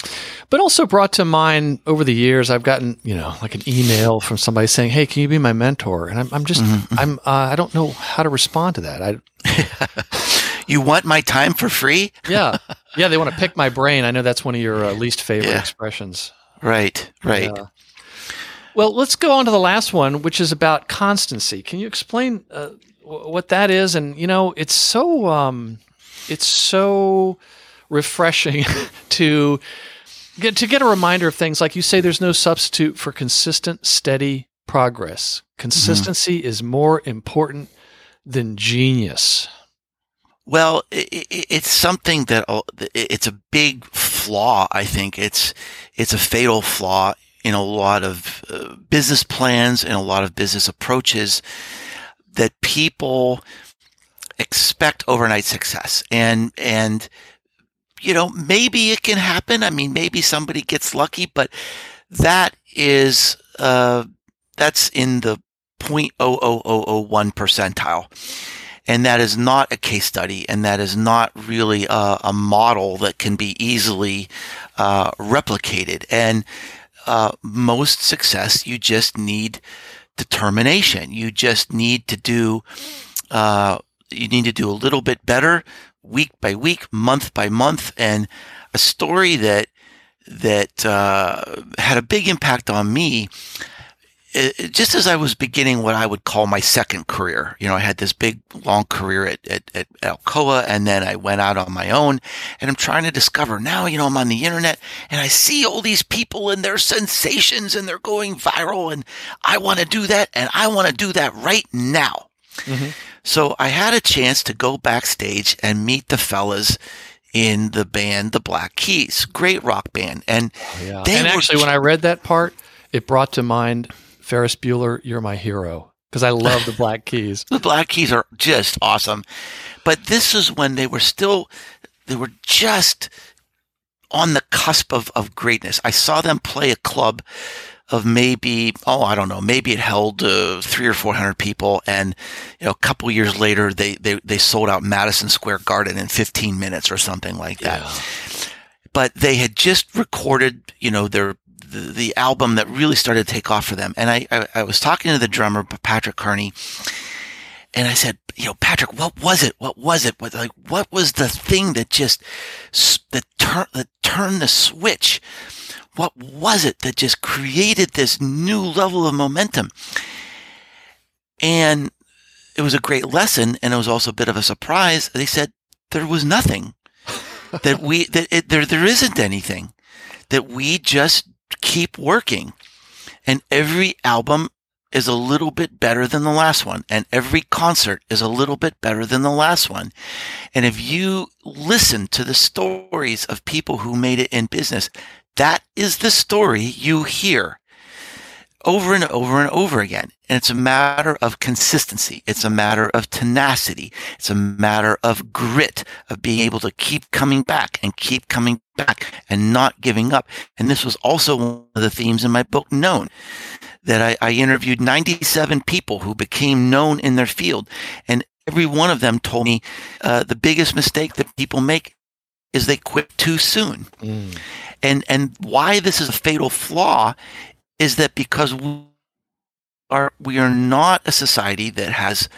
But also brought to mind over the years, I've gotten you know like an email from somebody saying, "Hey, can you be my mentor?" And I'm, I'm just mm-hmm. I'm uh, I don't know how to respond to that. I you want my time for free? yeah, yeah. They want to pick my brain. I know that's one of your uh, least favorite yeah. expressions. Right, right. Yeah. Well, let's go on to the last one, which is about constancy. Can you explain uh, what that is? And you know, it's so um, it's so refreshing to get to get a reminder of things like you say. There's no substitute for consistent, steady progress. Consistency mm-hmm. is more important than genius. Well, it, it's something that it's a big flaw. I think. It's it's a fatal flaw in a lot of uh, business plans and a lot of business approaches that people expect overnight success. And and you know maybe it can happen. I mean maybe somebody gets lucky but that is uh that's in the 0.00001 percentile and that is not a case study, and that is not really a, a model that can be easily uh, replicated. And uh, most success, you just need determination. You just need to do. Uh, you need to do a little bit better week by week, month by month, and a story that that uh, had a big impact on me it, just as I was beginning what I would call my second career, you know, I had this big long career at, at, at, Alcoa and then I went out on my own and I'm trying to discover now, you know, I'm on the internet and I see all these people and their sensations and they're going viral and I want to do that and I want to do that right now. Mm-hmm. So I had a chance to go backstage and meet the fellas in the band, the Black Keys, great rock band. And oh, yeah. they and actually, when I read that part, it brought to mind Ferris Bueller, you're my hero because I love the Black Keys. the Black Keys are just awesome. But this is when they were still, they were just on the cusp of, of greatness. I saw them play a club of maybe, oh, I don't know, maybe it held uh, three or 400 people. And, you know, a couple years later, they, they, they sold out Madison Square Garden in 15 minutes or something like that. Yeah. But they had just recorded, you know, their the, album that really started to take off for them. And I, I, I was talking to the drummer, Patrick Carney, and I said, you know, Patrick, what was it? What was it? What, like, what was the thing that just, that turned, that turned the switch? What was it that just created this new level of momentum? And it was a great lesson. And it was also a bit of a surprise. They said there was nothing that we, that it, there, there isn't anything that we just keep working. And every album is a little bit better than the last one. And every concert is a little bit better than the last one. And if you listen to the stories of people who made it in business, that is the story you hear over and over and over again. And it's a matter of consistency. It's a matter of tenacity. It's a matter of grit, of being able to keep coming back and keep coming back and not giving up. And this was also one of the themes in my book, Known, that I, I interviewed 97 people who became known in their field. And every one of them told me uh, the biggest mistake that people make is they quit too soon. Mm. And, and why this is a fatal flaw is that because we are, we are not a society that has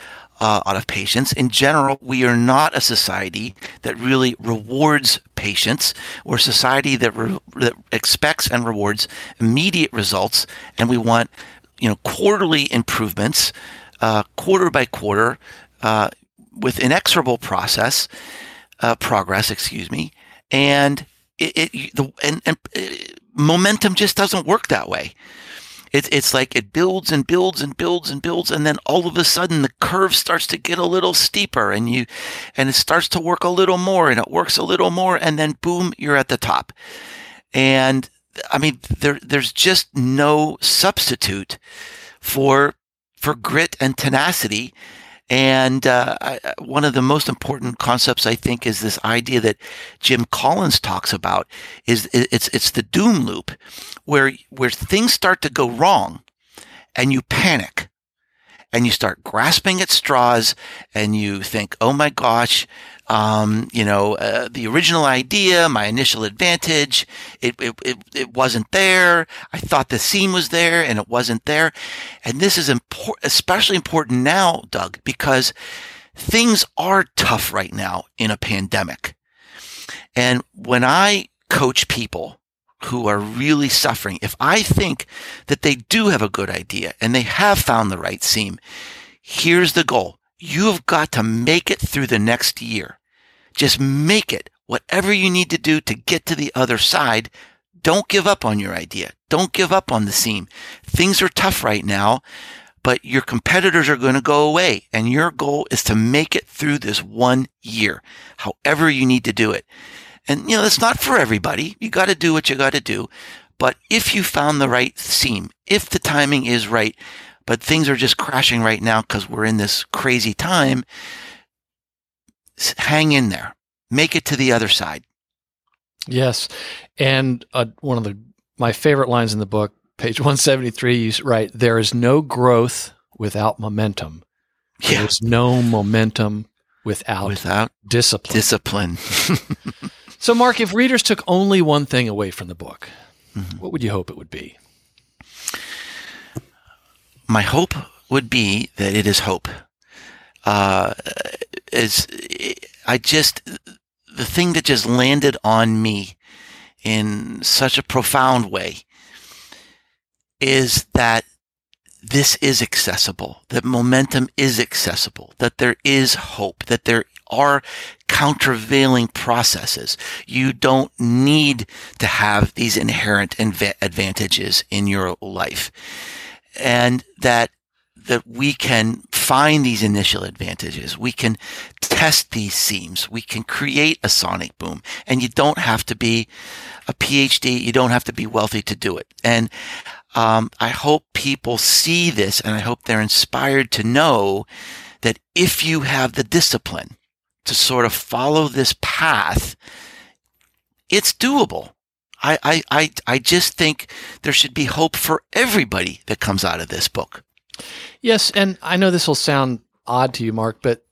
uh, lot of patience. In general, we are not a society that really rewards patience. We're a society that, re- that expects and rewards immediate results, and we want, you know, quarterly improvements, uh, quarter by quarter, uh, with inexorable process, uh, progress. Excuse me, and it, it the and, and uh, momentum just doesn't work that way. It's it's like it builds and builds and builds and builds, and then all of a sudden the curve starts to get a little steeper, and you, and it starts to work a little more, and it works a little more, and then boom, you're at the top. And I mean, there there's just no substitute for for grit and tenacity and uh, I, one of the most important concepts, I think, is this idea that Jim Collins talks about. Is it's it's the doom loop, where where things start to go wrong, and you panic, and you start grasping at straws, and you think, "Oh my gosh, um, you know, uh, the original idea, my initial advantage, it, it, it, it, wasn't there. I thought the seam was there and it wasn't there. And this is important, especially important now, Doug, because things are tough right now in a pandemic. And when I coach people who are really suffering, if I think that they do have a good idea and they have found the right seam, here's the goal You've got to make it through the next year. Just make it whatever you need to do to get to the other side. Don't give up on your idea. Don't give up on the seam. Things are tough right now, but your competitors are going to go away and your goal is to make it through this one year, however you need to do it. And you know, it's not for everybody. You got to do what you got to do. But if you found the right seam, if the timing is right, but things are just crashing right now because we're in this crazy time. Hang in there. Make it to the other side. Yes. And uh, one of the my favorite lines in the book, page 173, you write, There is no growth without momentum. Yeah. There's no momentum without, without discipline. Discipline. so, Mark, if readers took only one thing away from the book, mm-hmm. what would you hope it would be? My hope would be that it is hope. Uh, is I just the thing that just landed on me in such a profound way is that this is accessible, that momentum is accessible, that there is hope, that there are countervailing processes. You don't need to have these inherent advantages in your life and that that we can find these initial advantages. We can test these seams. We can create a sonic boom. And you don't have to be a PhD. You don't have to be wealthy to do it. And um, I hope people see this and I hope they're inspired to know that if you have the discipline to sort of follow this path, it's doable. I, I, I, I just think there should be hope for everybody that comes out of this book. Yes, and I know this will sound odd to you, Mark, but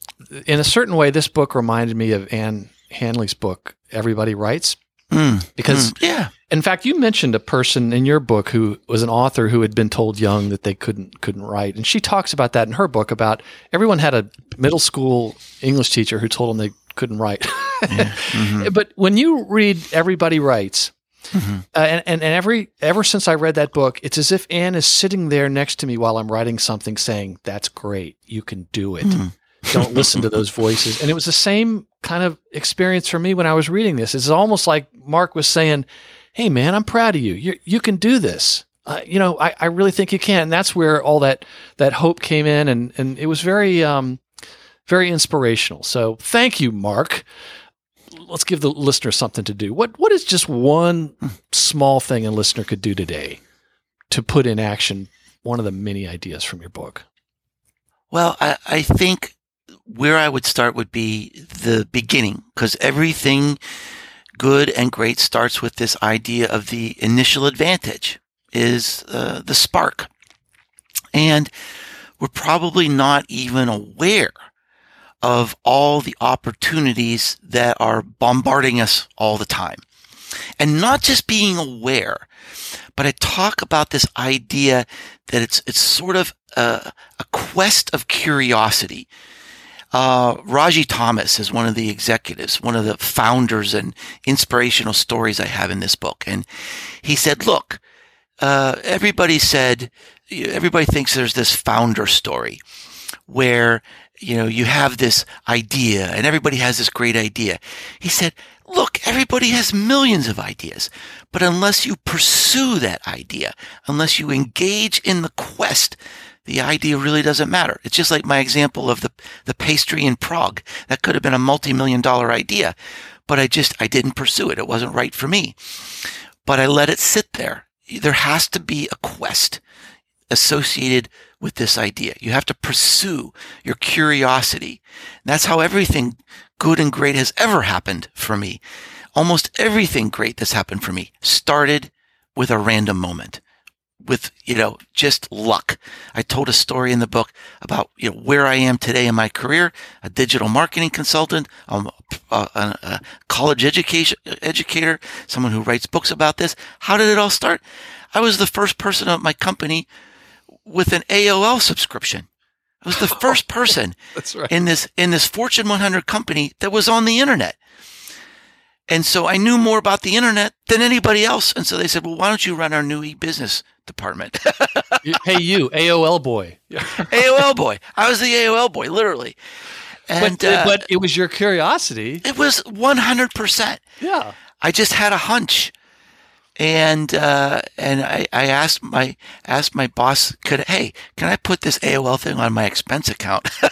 in a certain way, this book reminded me of Ann Handley's book, Everybody Writes. Mm, because, mm, yeah. In fact, you mentioned a person in your book who was an author who had been told young that they couldn't couldn't write, and she talks about that in her book. About everyone had a middle school English teacher who told them they couldn't write. yeah. mm-hmm. But when you read Everybody Writes, Mm-hmm. Uh, and, and and every ever since I read that book, it's as if Ann is sitting there next to me while I'm writing something, saying, "That's great, you can do it." Mm-hmm. Don't listen to those voices. And it was the same kind of experience for me when I was reading this. It's almost like Mark was saying, "Hey, man, I'm proud of you. You you can do this." Uh, you know, I, I really think you can. And that's where all that that hope came in, and and it was very um, very inspirational. So thank you, Mark. Let's give the listener something to do. What what is just one small thing a listener could do today to put in action one of the many ideas from your book? Well, I, I think where I would start would be the beginning, because everything good and great starts with this idea of the initial advantage is uh, the spark. And we're probably not even aware of all the opportunities that are bombarding us all the time. And not just being aware, but I talk about this idea that it's, it's sort of a, a quest of curiosity. Uh, Raji Thomas is one of the executives, one of the founders and inspirational stories I have in this book. And he said, look, uh, everybody said, everybody thinks there's this founder story where, you know, you have this idea and everybody has this great idea. He said, look, everybody has millions of ideas, but unless you pursue that idea, unless you engage in the quest, the idea really doesn't matter. It's just like my example of the, the pastry in Prague. That could have been a multi-million dollar idea, but I just, I didn't pursue it. It wasn't right for me, but I let it sit there there has to be a quest associated with this idea. You have to pursue your curiosity. That's how everything good and great has ever happened for me. Almost everything great that's happened for me started with a random moment with, you know, just luck. I told a story in the book about, you know, where I am today in my career, a digital marketing consultant, um, a, a, a college education educator, someone who writes books about this. How did it all start? I was the first person at my company with an AOL subscription. I was the first person right. in this in this Fortune 100 company that was on the internet. And so I knew more about the internet than anybody else. And so they said, well, why don't you run our new e-business department? hey, you, AOL boy. AOL boy. I was the AOL boy, literally. And, but, uh, but it was your curiosity. It was 100%. Yeah. I just had a hunch. And uh, and I, I asked my asked my boss, could hey, can I put this AOL thing on my expense account?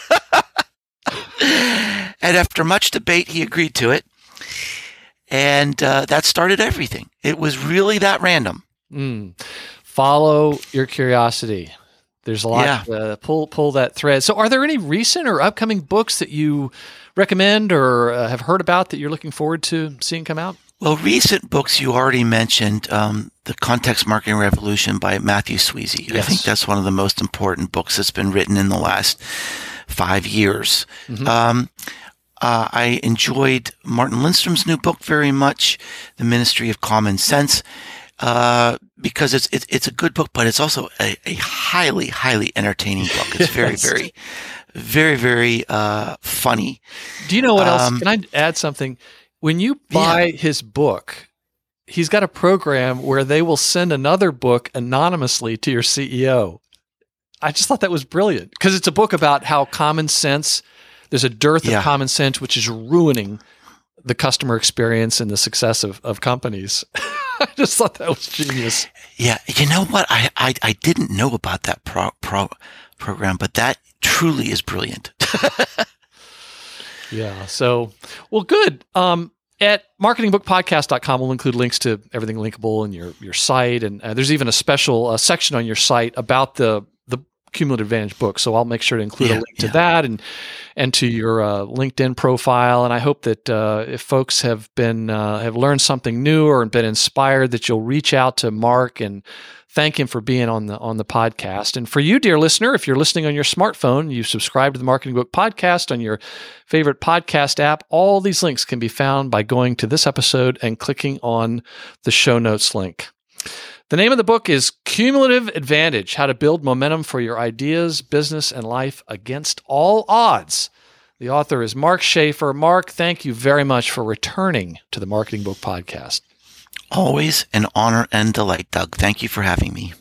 and after much debate, he agreed to it. And uh, that started everything. It was really that random. Mm. Follow your curiosity. There's a lot. Yeah. Uh, pull pull that thread. So, are there any recent or upcoming books that you recommend or uh, have heard about that you're looking forward to seeing come out? Well, recent books you already mentioned, um, "The Context Marketing Revolution" by Matthew Sweezey. Yes. I think that's one of the most important books that's been written in the last five years. Mm-hmm. Um, uh, I enjoyed Martin Lindstrom's new book very much, The Ministry of Common Sense, uh, because it's, it's, it's a good book, but it's also a, a highly highly entertaining book. It's very yes. very very very uh, funny. Do you know what um, else? Can I add something? When you buy yeah. his book, he's got a program where they will send another book anonymously to your CEO. I just thought that was brilliant because it's a book about how common sense there's a dearth yeah. of common sense, which is ruining the customer experience and the success of, of companies. I just thought that was genius. Yeah, you know what? I I, I didn't know about that pro, pro, program, but that truly is brilliant. yeah. So, well, good. Um, at marketingbookpodcast.com, we'll include links to everything linkable in your your site, and uh, there's even a special uh, section on your site about the Cumulative Advantage book. So I'll make sure to include yeah, a link to that and and to your uh, LinkedIn profile. And I hope that uh, if folks have been uh, have learned something new or been inspired, that you'll reach out to Mark and thank him for being on the on the podcast. And for you, dear listener, if you're listening on your smartphone, you subscribe to the Marketing Book Podcast on your favorite podcast app. All these links can be found by going to this episode and clicking on the show notes link. The name of the book is Cumulative Advantage How to Build Momentum for Your Ideas, Business, and Life Against All Odds. The author is Mark Schaefer. Mark, thank you very much for returning to the Marketing Book Podcast. Always an honor and delight, Doug. Thank you for having me.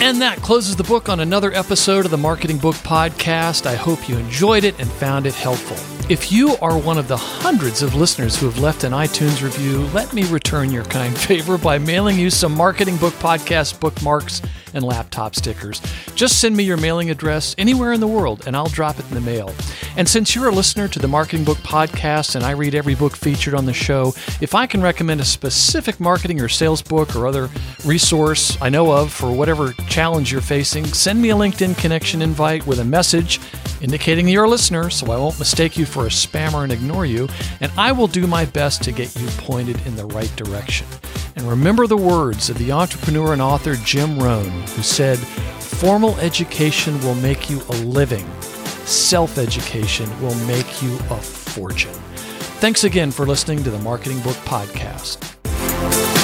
And that closes the book on another episode of the Marketing Book Podcast. I hope you enjoyed it and found it helpful. If you are one of the hundreds of listeners who have left an iTunes review, let me return your kind favor by mailing you some Marketing Book Podcast bookmarks and laptop stickers. Just send me your mailing address anywhere in the world and I'll drop it in the mail. And since you're a listener to the Marketing Book Podcast and I read every book featured on the show, if I can recommend a specific marketing or sales book or other resource I know of for whatever challenge you're facing, send me a LinkedIn connection invite with a message indicating you're a listener so I won't mistake you for a spammer and ignore you, and I will do my best to get you pointed in the right direction. And remember the words of the entrepreneur and author Jim Rohn, who said, Formal education will make you a living, self education will make you a fortune. Thanks again for listening to the Marketing Book Podcast.